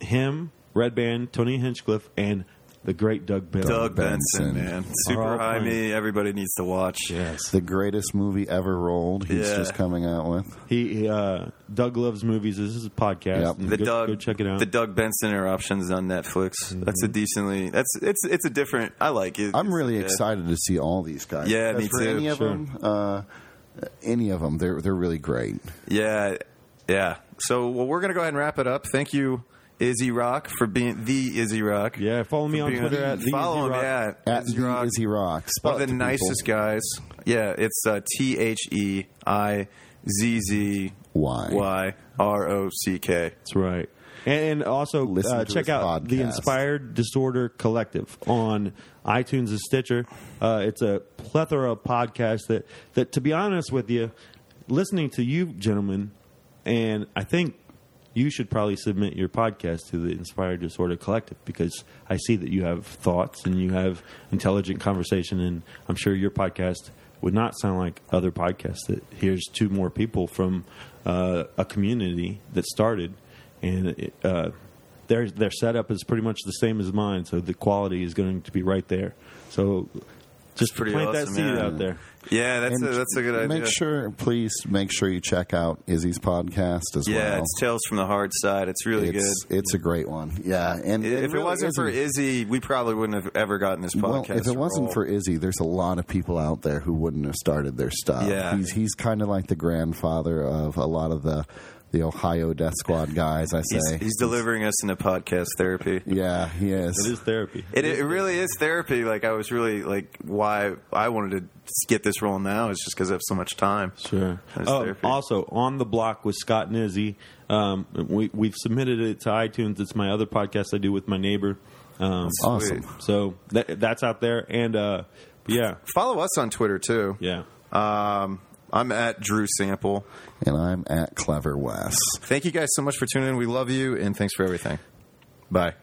Him, Redban, Tony Hinchcliffe, and the great Doug Bill. Doug Benson, Benson. man, super all high playing. me. Everybody needs to watch. Yes. The greatest movie ever rolled. He's Yeah. just coming out with. He, he, uh, Doug loves movies. This is a podcast. Yep. And The go, Doug, go check it out. the Doug Benson eruptions on Netflix. That's a decently. That's it's it's a different. I like it. I'm really yeah. excited to see all these guys. Yeah, Because me for too. Any of Sure. them, uh, any of them, they're they're really great. Yeah, yeah. So well, we're gonna go ahead and wrap it up. Thank you, Izzy Rock, for being the Izzy Rock. yeah, follow me on being- Twitter at the follow Izzy him. Rock. Yeah, At Izzy the Rock. Izzy Rock, One of the nicest people. guys. Yeah, it's uh, T H E I Z Z Why? Y R O C K. That's right. And, and also Listen uh, check his out the. Inspired Disorder Collective on iTunes and Stitcher. Uh, it's a plethora of podcasts that, that, to be honest with you, listening to you gentlemen, and I think you should probably submit your podcast to the Inspired Disorder Collective because I see that you have thoughts and you have intelligent conversation, and I'm sure your podcast would not sound like other podcasts. That here's two more people from uh, a community that started, and it, uh, their their setup is pretty much the same as mine, so the quality is going to be right there. So just pretty plant that awesome, seed yeah. out there. Yeah, that's a, that's a good idea. Make sure, please, make sure you check out Izzy's podcast as yeah, well. Yeah, it's Tales from the Hard Side. It's really it's, good. it's a great one. Yeah, and If it really wasn't for isn't- Izzy, we probably wouldn't have ever gotten this well, podcast. if it to wasn't roll. for Izzy, there's a lot of people out there who wouldn't have started their stuff. Yeah. he's he's kind of like the grandfather of a lot of the the Ohio Death Squad guys. I say he's delivering us into podcast therapy. Yeah, he is. It is therapy. It, it really is therapy. Like I was really like why I wanted to get this rolling now is just because I have so much time. Sure. Oh, therapy. also, on the block with Scott and Izzy, um, we, we've submitted it to iTunes. It's my other podcast I do with my neighbor. Um, awesome. Sweet. so that, that's out there. And uh, yeah, Follow us on Twitter too. yeah. Um, I'm at Drew Sample. And I'm at Clever Wes. Thank you guys so much for tuning in. We love you and thanks for everything. Bye.